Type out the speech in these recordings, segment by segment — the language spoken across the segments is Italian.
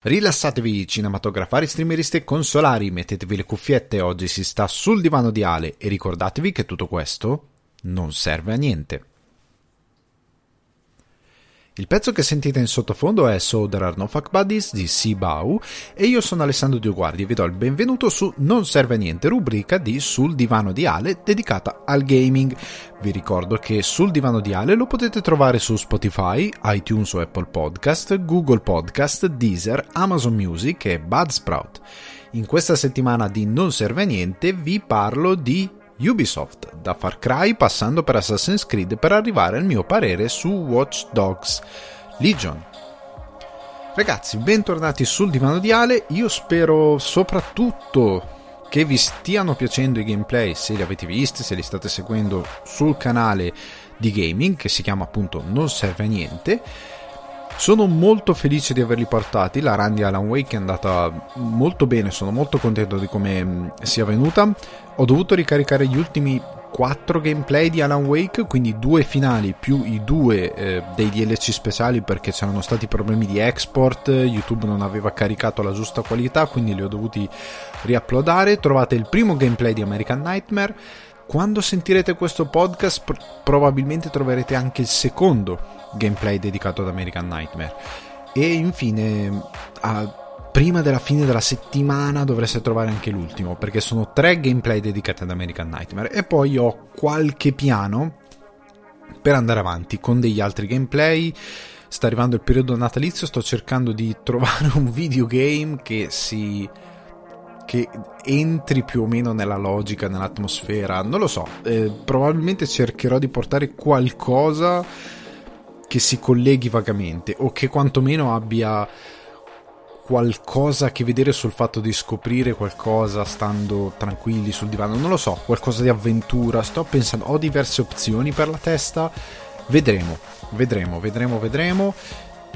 Rilassatevi cinematografari, streameristi e consolari, mettetevi le cuffiette, oggi si sta sul divano di Ale e ricordatevi che tutto questo non serve a niente. Il pezzo che sentite in sottofondo è So There Are No Fuck Buddies di Sibau e io sono Alessandro Dioguardi e vi do il benvenuto su Non Serve Niente, rubrica di Sul Divano di Ale dedicata al gaming. Vi ricordo che Sul Divano di Ale lo potete trovare su Spotify, iTunes o Apple Podcast, Google Podcast, Deezer, Amazon Music e Budsprout. In questa settimana di Non Serve Niente vi parlo di Ubisoft, da Far Cry passando per Assassin's Creed per arrivare al mio parere su Watch Dogs Legion. Ragazzi, bentornati sul divano di Ale, io spero soprattutto che vi stiano piacendo i gameplay, se li avete visti, se li state seguendo sul canale di gaming che si chiama appunto Non serve a niente sono molto felice di averli portati. La run di Alan Wake è andata molto bene, sono molto contento di come mm, sia venuta. Ho dovuto ricaricare gli ultimi 4 gameplay di Alan Wake, quindi due finali più i due eh, dei DLC speciali perché c'erano stati problemi di export, YouTube non aveva caricato la giusta qualità, quindi li ho dovuti riuploadare. Trovate il primo gameplay di American Nightmare. Quando sentirete questo podcast pr- probabilmente troverete anche il secondo gameplay dedicato ad American Nightmare. E infine, a, prima della fine della settimana dovreste trovare anche l'ultimo, perché sono tre gameplay dedicati ad American Nightmare. E poi ho qualche piano per andare avanti con degli altri gameplay. Sta arrivando il periodo natalizio, sto cercando di trovare un videogame che si che entri più o meno nella logica, nell'atmosfera, non lo so, eh, probabilmente cercherò di portare qualcosa che si colleghi vagamente o che quantomeno abbia qualcosa a che vedere sul fatto di scoprire qualcosa stando tranquilli sul divano, non lo so, qualcosa di avventura, sto pensando, ho diverse opzioni per la testa, vedremo, vedremo, vedremo, vedremo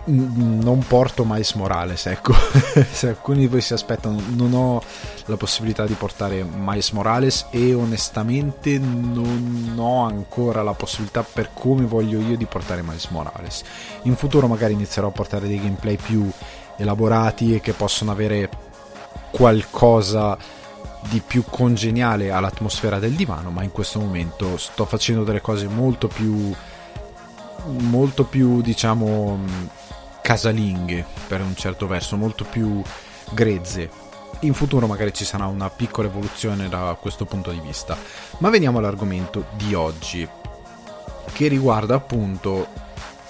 non porto Miles Morales, ecco. Se alcuni di voi si aspettano, non ho la possibilità di portare Miles Morales e onestamente non ho ancora la possibilità per come voglio io di portare Miles Morales. In futuro magari inizierò a portare dei gameplay più elaborati e che possono avere qualcosa di più congeniale all'atmosfera del divano, ma in questo momento sto facendo delle cose molto più molto più diciamo casalinghe per un certo verso, molto più grezze. In futuro magari ci sarà una piccola evoluzione da questo punto di vista. Ma veniamo all'argomento di oggi, che riguarda appunto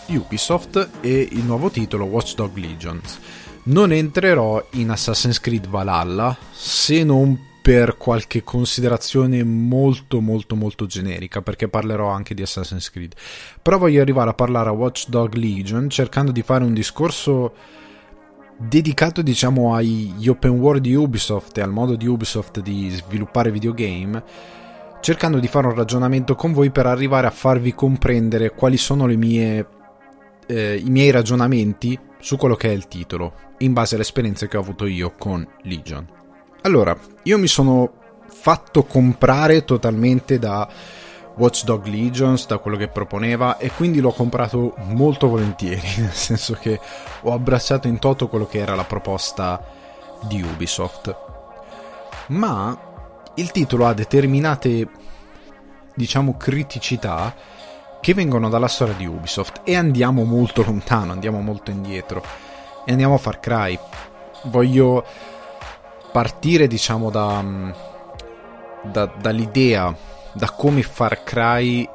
Ubisoft e il nuovo titolo Watch Dog Legions. Non entrerò in Assassin's Creed Valhalla se non per qualche considerazione molto molto molto generica perché parlerò anche di Assassin's Creed. Però voglio arrivare a parlare a Watch Dog Legion cercando di fare un discorso dedicato diciamo agli open world di Ubisoft e al modo di Ubisoft di sviluppare videogame cercando di fare un ragionamento con voi per arrivare a farvi comprendere quali sono le mie eh, i miei ragionamenti su quello che è il titolo in base alle esperienze che ho avuto io con Legion allora, io mi sono fatto comprare totalmente da Watch Dog Legions, da quello che proponeva, e quindi l'ho comprato molto volentieri, nel senso che ho abbracciato in toto quello che era la proposta di Ubisoft. Ma il titolo ha determinate, diciamo, criticità che vengono dalla storia di Ubisoft e andiamo molto lontano, andiamo molto indietro e andiamo a Far Cry. Voglio partire diciamo da, da, dall'idea, da come Far Cry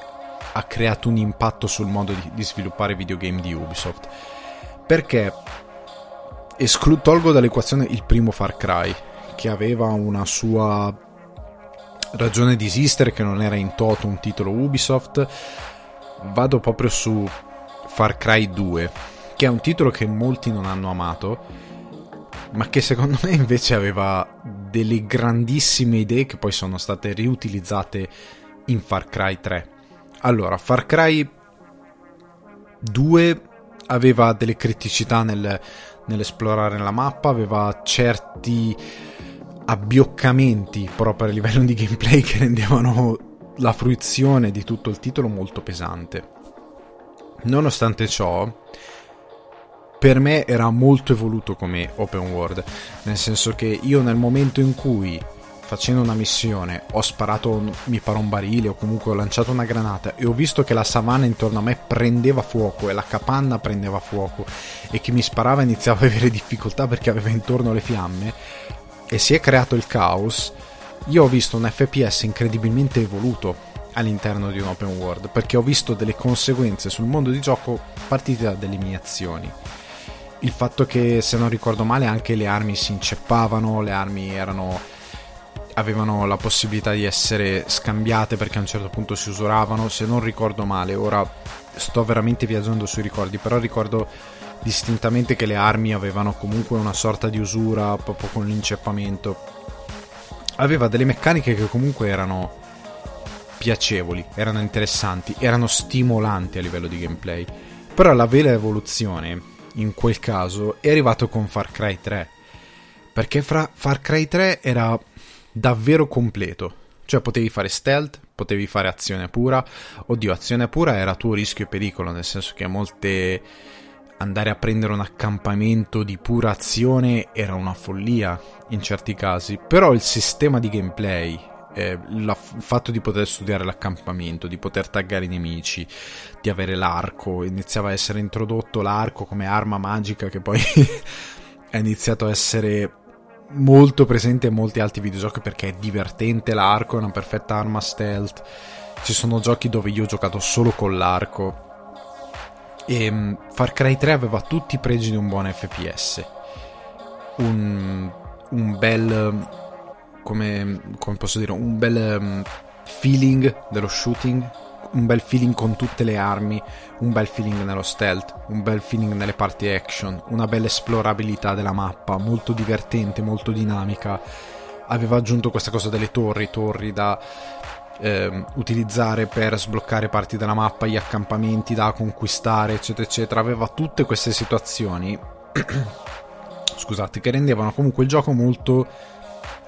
ha creato un impatto sul modo di, di sviluppare videogame di Ubisoft. Perché esclu- tolgo dall'equazione il primo Far Cry, che aveva una sua ragione di esistere, che non era in toto un titolo Ubisoft, vado proprio su Far Cry 2, che è un titolo che molti non hanno amato ma che secondo me invece aveva delle grandissime idee che poi sono state riutilizzate in Far Cry 3. Allora, Far Cry 2 aveva delle criticità nel, nell'esplorare la mappa, aveva certi abbioccamenti proprio a livello di gameplay che rendevano la fruizione di tutto il titolo molto pesante. Nonostante ciò, per me era molto evoluto come open world, nel senso che io nel momento in cui facendo una missione ho sparato mi pare un barile o comunque ho lanciato una granata e ho visto che la savana intorno a me prendeva fuoco e la capanna prendeva fuoco e chi mi sparava iniziava a avere difficoltà perché aveva intorno le fiamme e si è creato il caos io ho visto un FPS incredibilmente evoluto all'interno di un open world perché ho visto delle conseguenze sul mondo di gioco partite da delle mie azioni il fatto che se non ricordo male anche le armi si inceppavano le armi erano avevano la possibilità di essere scambiate perché a un certo punto si usuravano, se non ricordo male, ora sto veramente viaggiando sui ricordi, però ricordo distintamente che le armi avevano comunque una sorta di usura proprio con l'inceppamento. Aveva delle meccaniche che comunque erano piacevoli, erano interessanti, erano stimolanti a livello di gameplay. Però la vera evoluzione, in quel caso, è arrivato con Far Cry 3. Perché fra Far Cry 3 era davvero completo. Cioè potevi fare stealth, potevi fare azione pura. Oddio, azione pura era tuo rischio e pericolo, nel senso che a molte andare a prendere un accampamento di pura azione era una follia in certi casi. Però il sistema di gameplay, eh, il fatto di poter studiare l'accampamento, di poter taggare i nemici, di avere l'arco, iniziava a essere introdotto l'arco come arma magica che poi è iniziato a essere molto presente in molti altri videogiochi perché è divertente l'arco, è una perfetta arma stealth. Ci sono giochi dove io ho giocato solo con l'arco. E um, Far Cry 3 aveva tutti i pregi di un buon FPS. Un, un bel. Come, come, posso dire? Un bel um, feeling dello shooting un bel feeling con tutte le armi, un bel feeling nello stealth, un bel feeling nelle parti action, una bella esplorabilità della mappa, molto divertente, molto dinamica. Aveva aggiunto questa cosa delle torri, torri da eh, utilizzare per sbloccare parti della mappa, gli accampamenti da conquistare, eccetera, eccetera. Aveva tutte queste situazioni, scusate, che rendevano comunque il gioco molto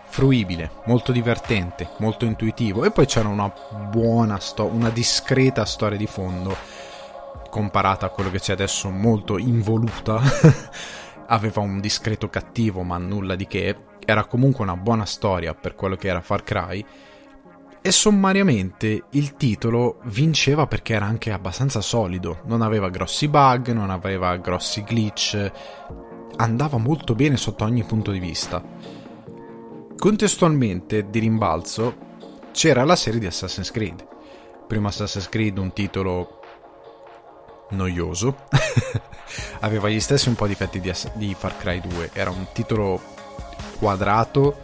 fruibile, molto divertente, molto intuitivo e poi c'era una buona storia, una discreta storia di fondo comparata a quello che c'è adesso molto involuta. Aveva un discreto cattivo, ma nulla di che. Era comunque una buona storia per quello che era Far Cry. E sommariamente il titolo vinceva perché era anche abbastanza solido, non aveva grossi bug, non aveva grossi glitch, andava molto bene sotto ogni punto di vista. Contestualmente, di rimbalzo, c'era la serie di Assassin's Creed. Prima Assassin's Creed un titolo noioso, aveva gli stessi un po' difetti di, di Far Cry 2, era un titolo quadrato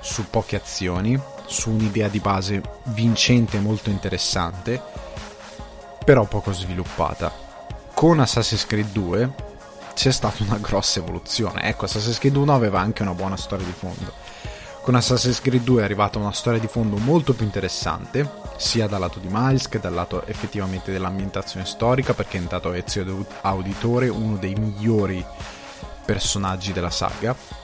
su poche azioni, su un'idea di base vincente e molto interessante, però poco sviluppata. Con Assassin's Creed 2 c'è stata una grossa evoluzione. Ecco, Assassin's Creed 1 aveva anche una buona storia di fondo con Assassin's Creed 2 è arrivata una storia di fondo molto più interessante, sia dal lato di Miles che dal lato effettivamente dell'ambientazione storica, perché è entrato Ezio Auditore, uno dei migliori personaggi della saga.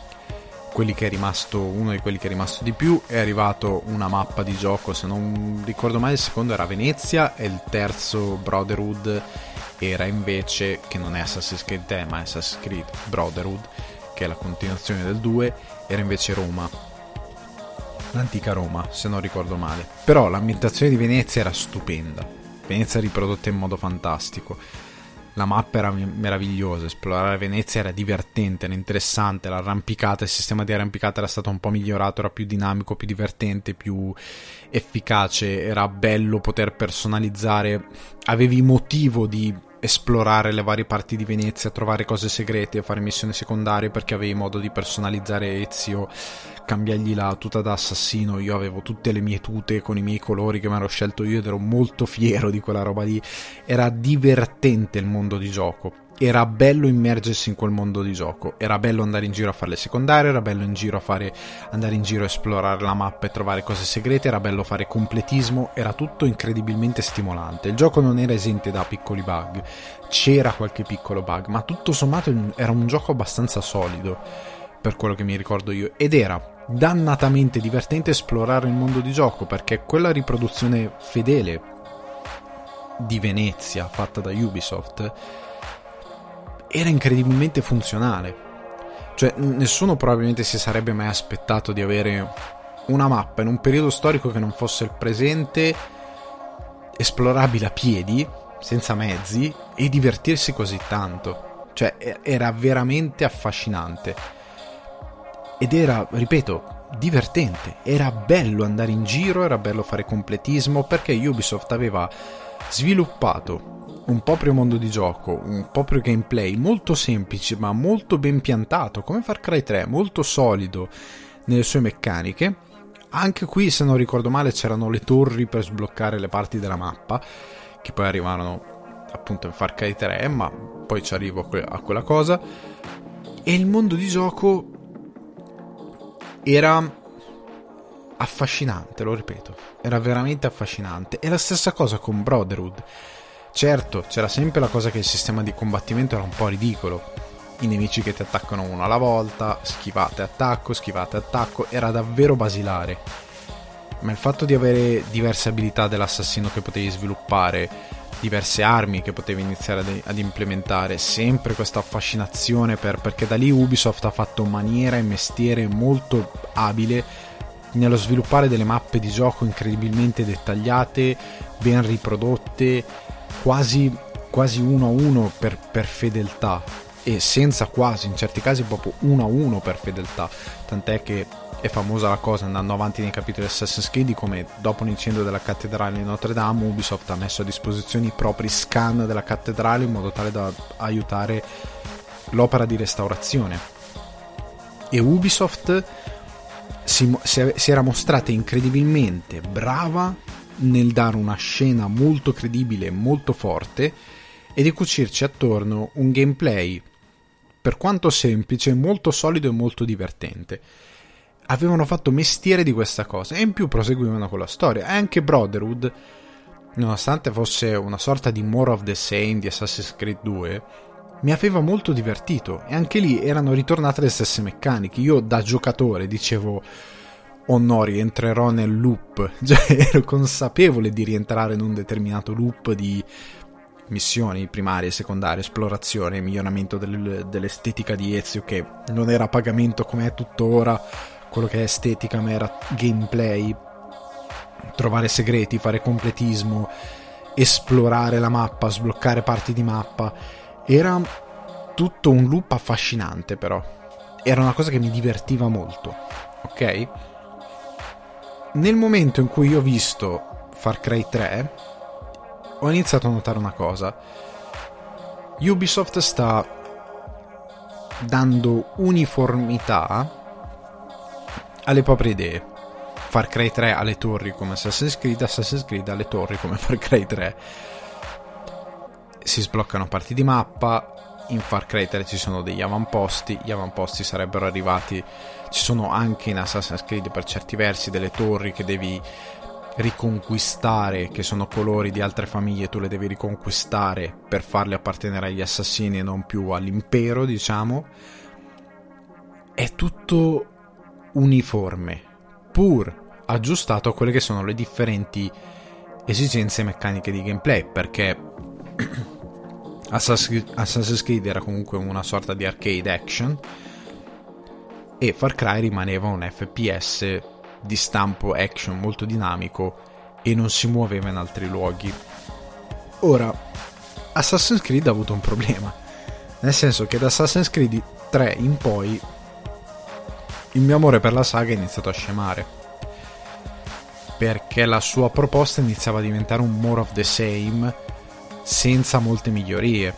Rimasto, uno di quelli che è rimasto di più è arrivato una mappa di gioco, se non ricordo male il secondo era Venezia e il terzo Brotherhood era invece, che non è Assassin's Creed 3 ma è Assassin's Creed Brotherhood, che è la continuazione del 2, era invece Roma l'antica Roma, se non ricordo male. Però l'ambientazione di Venezia era stupenda. Venezia riprodotta in modo fantastico. La mappa era meravigliosa, esplorare Venezia era divertente, era interessante, l'arrampicata, il sistema di arrampicata era stato un po' migliorato, era più dinamico, più divertente, più efficace, era bello poter personalizzare, avevi motivo di esplorare le varie parti di Venezia, trovare cose segrete, fare missioni secondarie perché avevi modo di personalizzare Ezio, cambiargli la tuta da assassino. Io avevo tutte le mie tute con i miei colori che mi ero scelto io ed ero molto fiero di quella roba lì. Era divertente il mondo di gioco era bello immergersi in quel mondo di gioco, era bello andare in giro a fare le secondarie, era bello in giro fare, andare in giro a esplorare la mappa e trovare cose segrete, era bello fare completismo, era tutto incredibilmente stimolante. Il gioco non era esente da piccoli bug, c'era qualche piccolo bug, ma tutto sommato era un gioco abbastanza solido per quello che mi ricordo io ed era dannatamente divertente esplorare il mondo di gioco perché quella riproduzione fedele di Venezia fatta da Ubisoft era incredibilmente funzionale. Cioè, nessuno probabilmente si sarebbe mai aspettato di avere una mappa in un periodo storico che non fosse il presente, esplorabile a piedi, senza mezzi, e divertirsi così tanto. Cioè, era veramente affascinante. Ed era, ripeto, divertente. Era bello andare in giro, era bello fare completismo, perché Ubisoft aveva sviluppato un proprio mondo di gioco, un proprio gameplay molto semplice ma molto ben piantato, come Far Cry 3, molto solido nelle sue meccaniche. Anche qui, se non ricordo male, c'erano le torri per sbloccare le parti della mappa, che poi arrivarono appunto in Far Cry 3, ma poi ci arrivo a quella cosa. E il mondo di gioco era affascinante, lo ripeto, era veramente affascinante. E la stessa cosa con Brotherhood. Certo, c'era sempre la cosa che il sistema di combattimento era un po' ridicolo. I nemici che ti attaccano uno alla volta, schivate attacco, schivate attacco, era davvero basilare. Ma il fatto di avere diverse abilità dell'assassino che potevi sviluppare, diverse armi che potevi iniziare ad, ad implementare, sempre questa affascinazione per, perché da lì Ubisoft ha fatto maniera e mestiere molto abile nello sviluppare delle mappe di gioco incredibilmente dettagliate, ben riprodotte, quasi, quasi uno a uno per, per fedeltà. E senza quasi, in certi casi proprio uno a uno per fedeltà, tant'è che è famosa la cosa andando avanti nei capitoli di Assassin's Creed come dopo l'incendio della cattedrale di Notre Dame Ubisoft ha messo a disposizione i propri scan della cattedrale in modo tale da aiutare l'opera di restaurazione. E Ubisoft si, si era mostrata incredibilmente brava nel dare una scena molto credibile molto forte e di cucirci attorno un gameplay per quanto semplice molto solido e molto divertente avevano fatto mestiere di questa cosa e in più proseguivano con la storia. E anche Brotherhood, nonostante fosse una sorta di more of the same di Assassin's Creed 2, mi aveva molto divertito e anche lì erano ritornate le stesse meccaniche. Io da giocatore dicevo oh no, rientrerò nel loop, cioè ero consapevole di rientrare in un determinato loop di missioni primarie, secondarie, esplorazione, miglioramento del, dell'estetica di Ezio che non era a pagamento come è tuttora quello che è estetica ma era gameplay, trovare segreti, fare completismo, esplorare la mappa, sbloccare parti di mappa. Era tutto un loop affascinante però. Era una cosa che mi divertiva molto, ok? Nel momento in cui ho visto Far Cry 3 ho iniziato a notare una cosa. Ubisoft sta dando uniformità alle proprie idee. Far Cry 3 alle torri come Assassin's Creed, Assassin's Creed alle torri come Far Cry 3. Si sbloccano parti di mappa, in Far Cry 3 ci sono degli avamposti, gli avamposti sarebbero arrivati, ci sono anche in Assassin's Creed per certi versi delle torri che devi riconquistare, che sono colori di altre famiglie, tu le devi riconquistare per farle appartenere agli assassini e non più all'impero, diciamo. È tutto uniforme, pur aggiustato a quelle che sono le differenti esigenze meccaniche di gameplay, perché Assassin's Creed era comunque una sorta di arcade action e Far Cry rimaneva un FPS di stampo action molto dinamico e non si muoveva in altri luoghi. Ora, Assassin's Creed ha avuto un problema, nel senso che da Assassin's Creed 3 in poi il mio amore per la saga è iniziato a scemare. Perché la sua proposta iniziava a diventare un more of the same senza molte migliorie.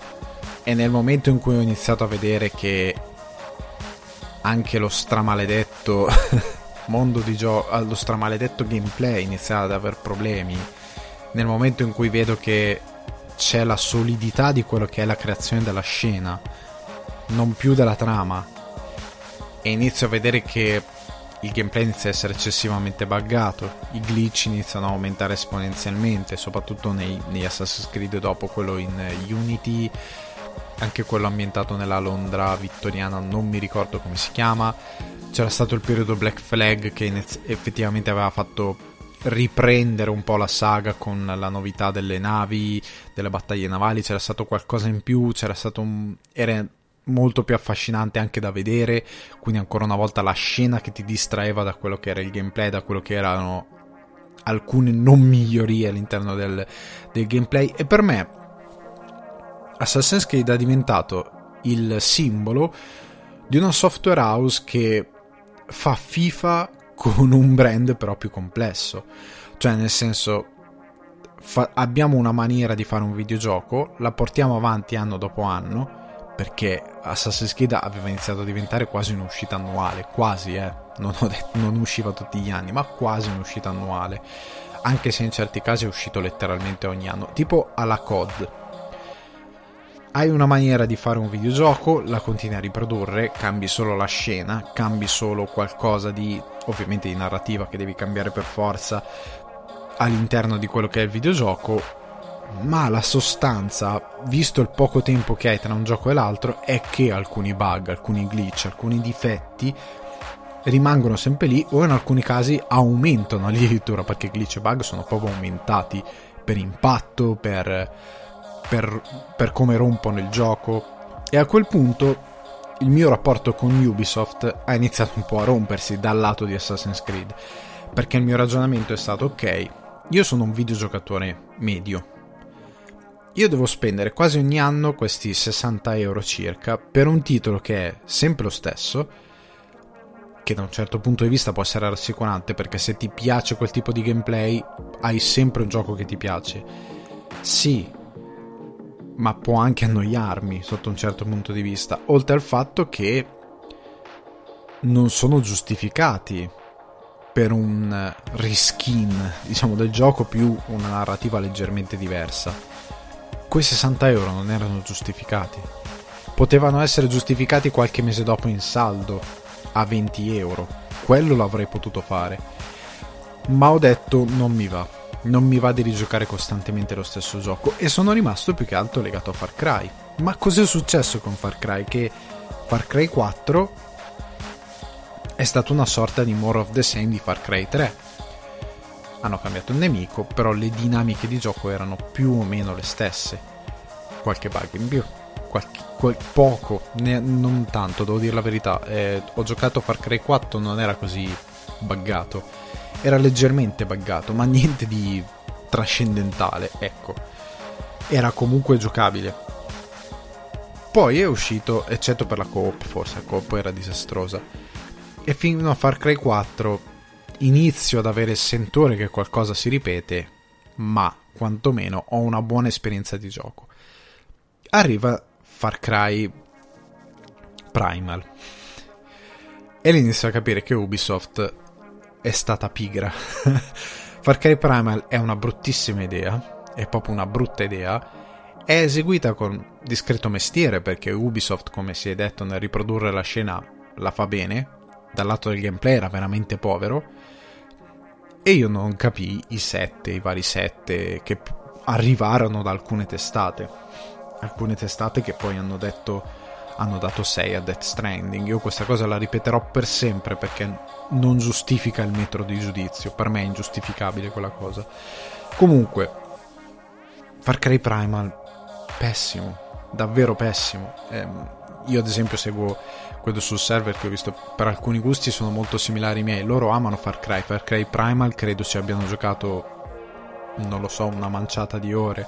E nel momento in cui ho iniziato a vedere che anche lo stramaledetto mondo di gioco, lo stramaledetto gameplay iniziava ad aver problemi, nel momento in cui vedo che c'è la solidità di quello che è la creazione della scena, non più della trama, e inizio a vedere che il gameplay inizia a essere eccessivamente buggato, i glitch iniziano a aumentare esponenzialmente, soprattutto nei, negli Assassin's Creed dopo quello in Unity, anche quello ambientato nella Londra vittoriana, non mi ricordo come si chiama. C'era stato il periodo Black Flag che effettivamente aveva fatto riprendere un po' la saga con la novità delle navi, delle battaglie navali, c'era stato qualcosa in più, c'era stato un... era molto più affascinante anche da vedere, quindi ancora una volta la scena che ti distraeva da quello che era il gameplay, da quello che erano alcune non migliorie all'interno del, del gameplay e per me Assassin's Creed è diventato il simbolo di una software house che fa FIFA con un brand però più complesso. Cioè, nel senso, fa- abbiamo una maniera di fare un videogioco, la portiamo avanti anno dopo anno, perché Assassin's Creed aveva iniziato a diventare quasi un'uscita annuale, quasi, eh, non, detto, non usciva tutti gli anni, ma quasi un'uscita annuale, anche se in certi casi è uscito letteralmente ogni anno, tipo alla COD hai una maniera di fare un videogioco, la continui a riprodurre, cambi solo la scena, cambi solo qualcosa di ovviamente di narrativa che devi cambiare per forza all'interno di quello che è il videogioco, ma la sostanza, visto il poco tempo che hai tra un gioco e l'altro, è che alcuni bug, alcuni glitch, alcuni difetti rimangono sempre lì o in alcuni casi aumentano addirittura perché glitch e bug sono proprio aumentati per impatto, per per, per come rompono il gioco. E a quel punto il mio rapporto con Ubisoft ha iniziato un po' a rompersi dal lato di Assassin's Creed perché il mio ragionamento è stato ok io sono un videogiocatore medio io devo spendere quasi ogni anno questi 60 euro circa per un titolo che è sempre lo stesso che da un certo punto di vista può essere rassicurante perché se ti piace quel tipo di gameplay hai sempre un gioco che ti piace sì ma può anche annoiarmi sotto un certo punto di vista, oltre al fatto che non sono giustificati per un reskin, diciamo, del gioco più una narrativa leggermente diversa. Quei 60 euro non erano giustificati. Potevano essere giustificati qualche mese dopo in saldo a 20 euro. Quello l'avrei potuto fare. Ma ho detto non mi va non mi va di rigiocare costantemente lo stesso gioco e sono rimasto più che altro legato a Far Cry. Ma cos'è successo con Far Cry? Che Far Cry 4 è stata una sorta di more of the same di Far Cry 3. Hanno cambiato il nemico, però le dinamiche di gioco erano più o meno le stesse. Qualche bug in più, qualche, quel, poco, ne, non tanto, devo dire la verità. Eh, ho giocato Far Cry 4, non era così buggato era leggermente buggato, ma niente di trascendentale, ecco. Era comunque giocabile. Poi è uscito, eccetto per la coop, forse la coop era disastrosa. E fino a Far Cry 4 inizio ad avere il sentore che qualcosa si ripete, ma quantomeno ho una buona esperienza di gioco. Arriva Far Cry Primal. E l'inizio a capire che Ubisoft è stata pigra. Far Cry Primal è una bruttissima idea, è proprio una brutta idea. È eseguita con discreto mestiere perché Ubisoft, come si è detto nel riprodurre la scena, la fa bene. Dal lato del gameplay era veramente povero. E io non capii i sette, i vari sette che arrivarono da alcune testate. Alcune testate che poi hanno detto hanno dato 6 a Death Stranding. Io questa cosa la ripeterò per sempre perché non giustifica il metro di giudizio. Per me è ingiustificabile quella cosa. Comunque, Far Cry Primal, pessimo, davvero pessimo. Eh, io ad esempio seguo quello sul server che ho visto per alcuni gusti sono molto similari ai miei. Loro amano Far Cry. Far Cry Primal credo ci abbiano giocato, non lo so, una manciata di ore.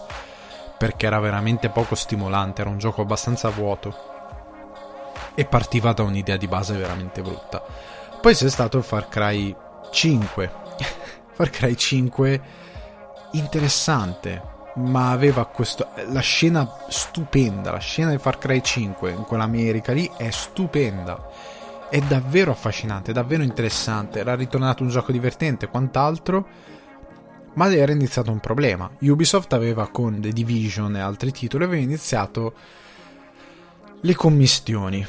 Perché era veramente poco stimolante, era un gioco abbastanza vuoto. E partiva da un'idea di base veramente brutta. Poi c'è stato Far Cry 5. Far Cry 5 interessante, ma aveva questo la scena stupenda, la scena di Far Cry 5 in quell'America lì è stupenda. È davvero affascinante, è davvero interessante. Era ritornato un gioco divertente, quant'altro. Ma era iniziato un problema. Ubisoft aveva con The Division e altri titoli aveva iniziato le commissioni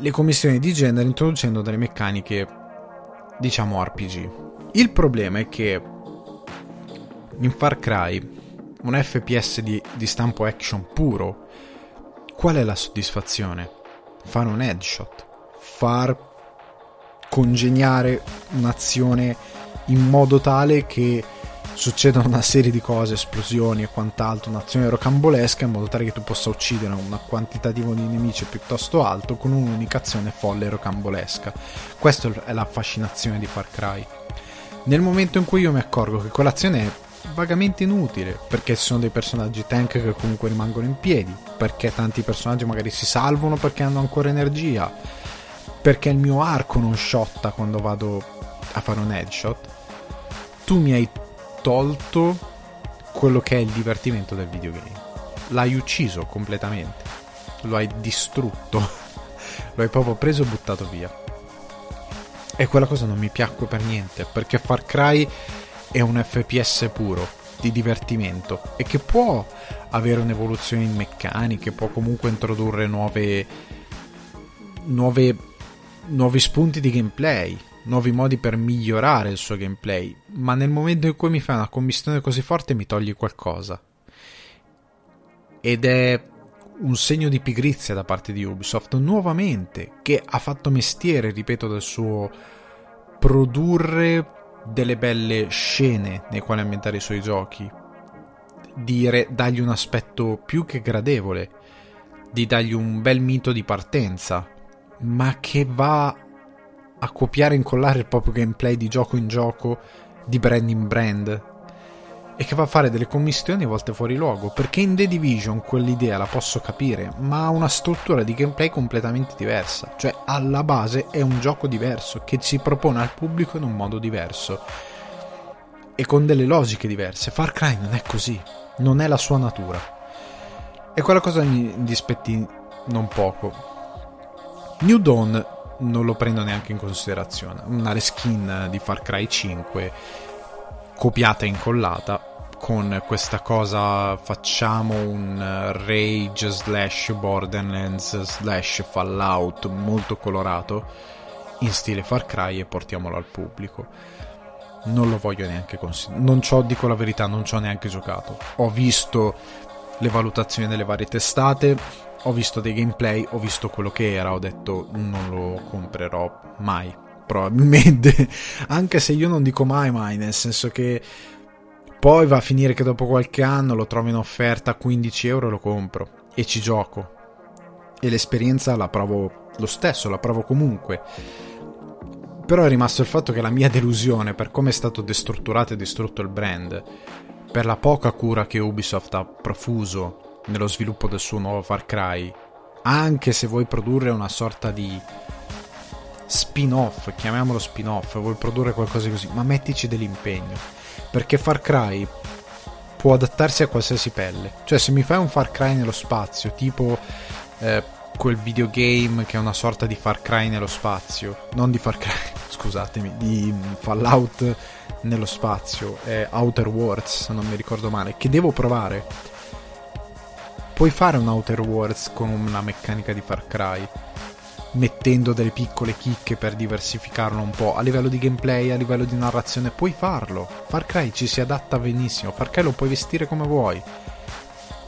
le commissioni di genere introducendo delle meccaniche, diciamo RPG. Il problema è che in Far Cry, un FPS di, di stampo action puro, qual è la soddisfazione? Fare un headshot, far congegnare un'azione in modo tale che succedano una serie di cose, esplosioni e quant'altro, un'azione rocambolesca in modo tale che tu possa uccidere un quantitativo di nemici piuttosto alto con un'unica azione folle e rocambolesca. Questa è la fascinazione di Far Cry. Nel momento in cui io mi accorgo che quell'azione è vagamente inutile, perché ci sono dei personaggi tank che comunque rimangono in piedi, perché tanti personaggi magari si salvano perché hanno ancora energia, perché il mio arco non shotta quando vado a fare un headshot, tu mi hai tolto quello che è il divertimento del videogame. L'hai ucciso completamente, lo hai distrutto, lo hai proprio preso e buttato via. E quella cosa non mi piacque per niente, perché Far Cry è un FPS puro, di divertimento, e che può avere un'evoluzione in meccaniche, può comunque introdurre nuove, nuove, nuovi spunti di gameplay, nuovi modi per migliorare il suo gameplay, ma nel momento in cui mi fa una commissione così forte mi togli qualcosa. Ed è un segno di pigrizia da parte di Ubisoft nuovamente, che ha fatto mestiere, ripeto, del suo produrre delle belle scene nei quali ambientare i suoi giochi, di re- dargli un aspetto più che gradevole, di dargli un bel mito di partenza, ma che va a copiare e incollare il proprio gameplay di gioco in gioco, di brand in brand, e che va a fare delle commissioni a volte fuori luogo, perché in The Division quell'idea la posso capire, ma ha una struttura di gameplay completamente diversa, cioè alla base è un gioco diverso, che si propone al pubblico in un modo diverso, e con delle logiche diverse. Far Cry non è così, non è la sua natura. E quella cosa mi dispetti non poco. New Dawn non lo prendo neanche in considerazione. Una reskin di Far Cry 5 copiata e incollata. Con questa cosa facciamo un rage slash borderlands slash fallout molto colorato in stile Far Cry e portiamolo al pubblico. Non lo voglio neanche considerare non ci ho dico la verità non ci ho neanche giocato. Ho visto le valutazioni delle varie testate ho visto dei gameplay, ho visto quello che era, ho detto non lo comprerò mai, probabilmente, anche se io non dico mai mai, nel senso che poi va a finire che dopo qualche anno lo trovo in offerta a 15 euro e lo compro. E ci gioco. E l'esperienza la provo lo stesso, la provo comunque. Però è rimasto il fatto che la mia delusione per come è stato destrutturato e distrutto il brand, per la poca cura che Ubisoft ha profuso nello sviluppo del suo nuovo Far Cry, anche se vuoi produrre una sorta di spin-off, chiamiamolo spin-off, vuoi produrre qualcosa così, ma mettici dell'impegno, perché Far Cry può adattarsi a qualsiasi pelle, cioè se mi fai un Far Cry nello spazio, tipo eh, quel videogame che è una sorta di Far Cry nello spazio, non di Far Cry, scusatemi, di Fallout nello spazio, eh, Outer Worlds, se non mi ricordo male, che devo provare. Puoi fare un Outer Worlds con una meccanica di Far Cry mettendo delle piccole chicche per diversificarlo un po' a livello di gameplay, a livello di narrazione, puoi farlo. Far Cry ci si adatta benissimo, Far Cry lo puoi vestire come vuoi.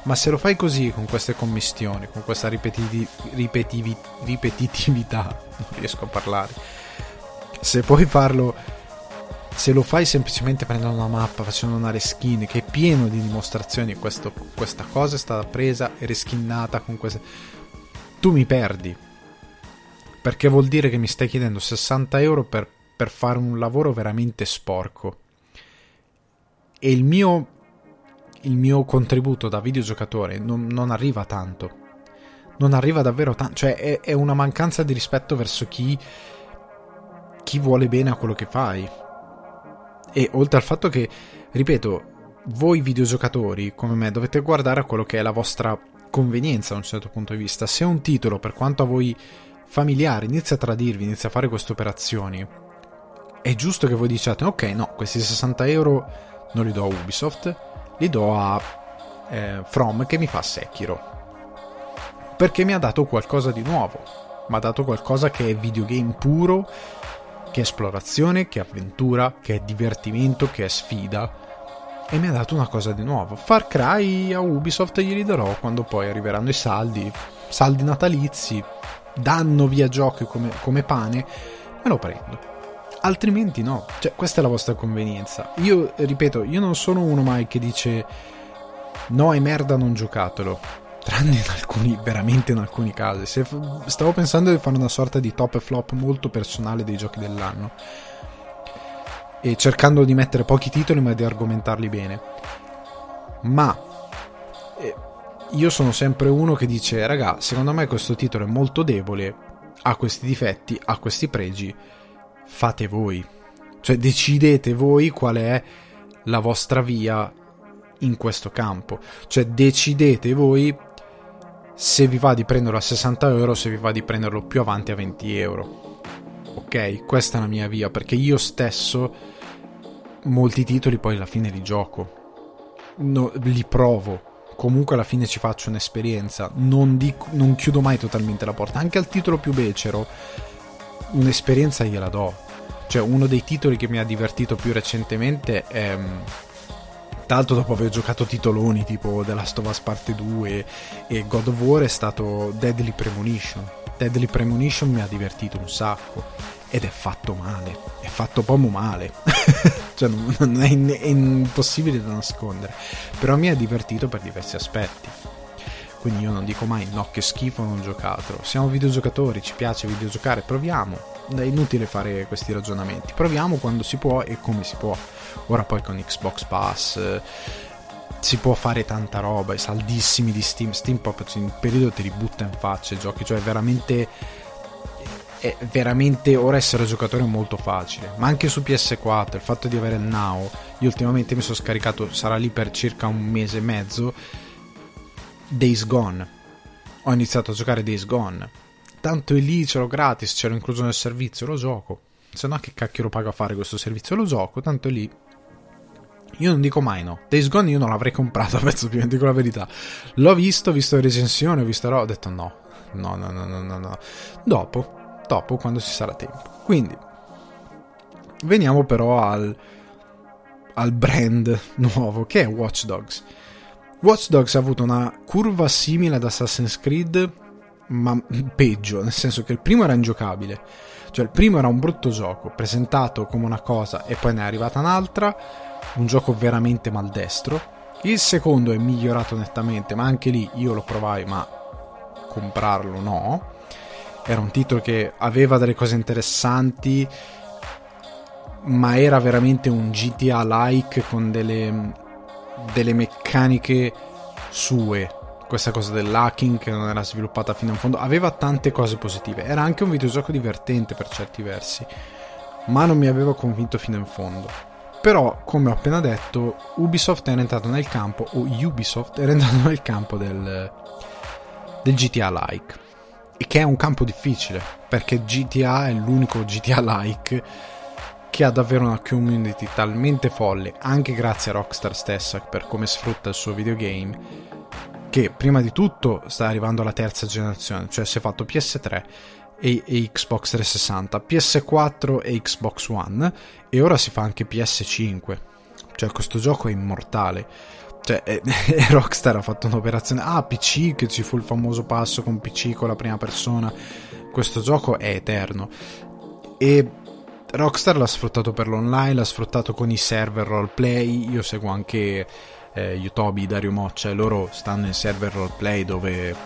Ma se lo fai così, con queste commistioni, con questa ripetivi, ripetivi, ripetitività, non riesco a parlare, se puoi farlo se lo fai semplicemente prendendo una mappa, facendo una reskin che è pieno di dimostrazioni, questo, questa cosa è stata presa e reskinnata con queste... Tu mi perdi. Perché vuol dire che mi stai chiedendo 60 euro per, per fare un lavoro veramente sporco. E il mio, il mio contributo da videogiocatore non, non arriva tanto. Non arriva davvero tanto. Cioè è, è una mancanza di rispetto verso chi, chi vuole bene a quello che fai e oltre al fatto che, ripeto, voi videogiocatori come me dovete guardare a quello che è la vostra convenienza da un certo punto di vista. Se un titolo, per quanto a voi familiare, inizia a tradirvi, inizia a fare queste operazioni, è giusto che voi diciate: Ok, no, questi 60 euro non li do a Ubisoft, li do a eh, From che mi fa Sekiro. Perché mi ha dato qualcosa di nuovo. Mi ha dato qualcosa che è videogame puro che è esplorazione, che è avventura, che è divertimento, che è sfida. E mi ha dato una cosa di nuovo. Far Cry a Ubisoft glieli darò quando poi arriveranno i saldi, saldi natalizi, danno via giochi come, come pane, me lo prendo. altrimenti no. Cioè, questa è la vostra convenienza. Io, ripeto, io non sono uno mai che dice no è merda, non giocatelo. Tranne in alcuni, veramente in alcuni casi. Se, stavo pensando di fare una sorta di top e flop molto personale dei giochi dell'anno. E cercando di mettere pochi titoli ma di argomentarli bene. Ma io sono sempre uno che dice, raga, secondo me questo titolo è molto debole, ha questi difetti, ha questi pregi, fate voi. Cioè decidete voi qual è la vostra via in questo campo. Cioè decidete voi se vi va di prenderlo a 60 euro se vi va di prenderlo più avanti a 20 euro. Ok, questa è la mia via perché io stesso molti titoli poi alla fine li gioco, no, li provo. Comunque alla fine ci faccio un'esperienza, non, dico, non chiudo mai totalmente la porta. Anche al titolo più becero, un'esperienza gliela do. Cioè, uno dei titoli che mi ha divertito più recentemente è tra l'altro dopo aver giocato titoloni tipo The Last of Us Parte 2 e God of War è stato Deadly Premonition. Deadly Premonition mi ha divertito un sacco ed è fatto male, è fatto proprio male, cioè non è, in, è impossibile da nascondere, però mi ha divertito per diversi aspetti. Quindi io non dico mai no che schifo non giocatelo. Siamo videogiocatori, ci piace videogiocare, proviamo. È inutile fare questi ragionamenti. Proviamo quando si può e come si può. Ora poi con Xbox Pass eh, si può fare tanta roba, i saldissimi di Steam, Steam proprio in periodo ti ributta in faccia i giochi, cioè veramente è veramente ora essere giocatore è molto facile, ma anche su PS4 il fatto di avere il Now, io ultimamente mi sono scaricato, sarà lì per circa un mese e mezzo, Days Gone. Ho iniziato a giocare Days Gone. Tanto è lì, ce l'ho gratis, ce l'ho incluso nel servizio, lo gioco. Se no che cacchio lo pago a fare questo servizio, lo gioco, tanto è lì io non dico mai no. Days Gone io non l'avrei comprato a pezzo più, dico la verità. L'ho visto, ho visto le recensioni, ho visto ho detto. No, no, no, no, no, no. Dopo, dopo, quando ci sarà tempo. Quindi, veniamo però al, al brand nuovo, che è Watch Dogs. Watch Dogs ha avuto una curva simile ad Assassin's Creed, ma peggio, nel senso che il primo era ingiocabile. Cioè, il primo era un brutto gioco, presentato come una cosa e poi ne è arrivata un'altra un gioco veramente maldestro. Il secondo è migliorato nettamente, ma anche lì io lo provai, ma comprarlo no. Era un titolo che aveva delle cose interessanti, ma era veramente un GTA-like con delle, delle meccaniche sue. Questa cosa dell'hacking che non era sviluppata fino in fondo aveva tante cose positive. Era anche un videogioco divertente per certi versi, ma non mi aveva convinto fino in fondo però come ho appena detto Ubisoft era entrato nel campo o Ubisoft era entrato nel campo del, del GTA like e che è un campo difficile perché GTA è l'unico GTA like che ha davvero una community talmente folle anche grazie a Rockstar stessa per come sfrutta il suo videogame che prima di tutto sta arrivando alla terza generazione cioè si è fatto PS3 e, e, Xbox 360, PS4 e Xbox One e ora si fa anche PS5. Cioè questo gioco è immortale. Cioè, eh, Rockstar ha fatto un'operazione. Ah, PC, che ci fu il famoso passo con PC con la prima persona. Questo gioco è eterno. E Rockstar l'ha sfruttato per l'online, l'ha sfruttato con i server roleplay. Io seguo anche eh, Utobi, Dario Moccia, e loro stanno in server roleplay dove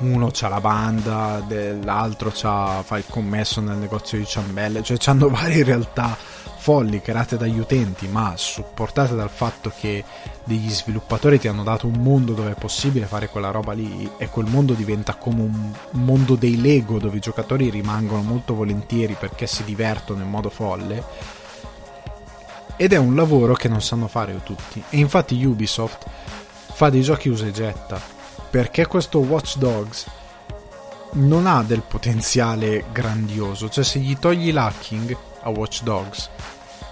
uno c'ha la banda, l'altro fa il commesso nel negozio di ciambelle, cioè hanno varie realtà folli create dagli utenti, ma supportate dal fatto che degli sviluppatori ti hanno dato un mondo dove è possibile fare quella roba lì e quel mondo diventa come un mondo dei Lego dove i giocatori rimangono molto volentieri perché si divertono in modo folle. Ed è un lavoro che non sanno fare tutti. E infatti Ubisoft fa dei giochi usa e getta perché questo Watch Dogs non ha del potenziale grandioso, cioè se gli togli l'hacking a Watch Dogs,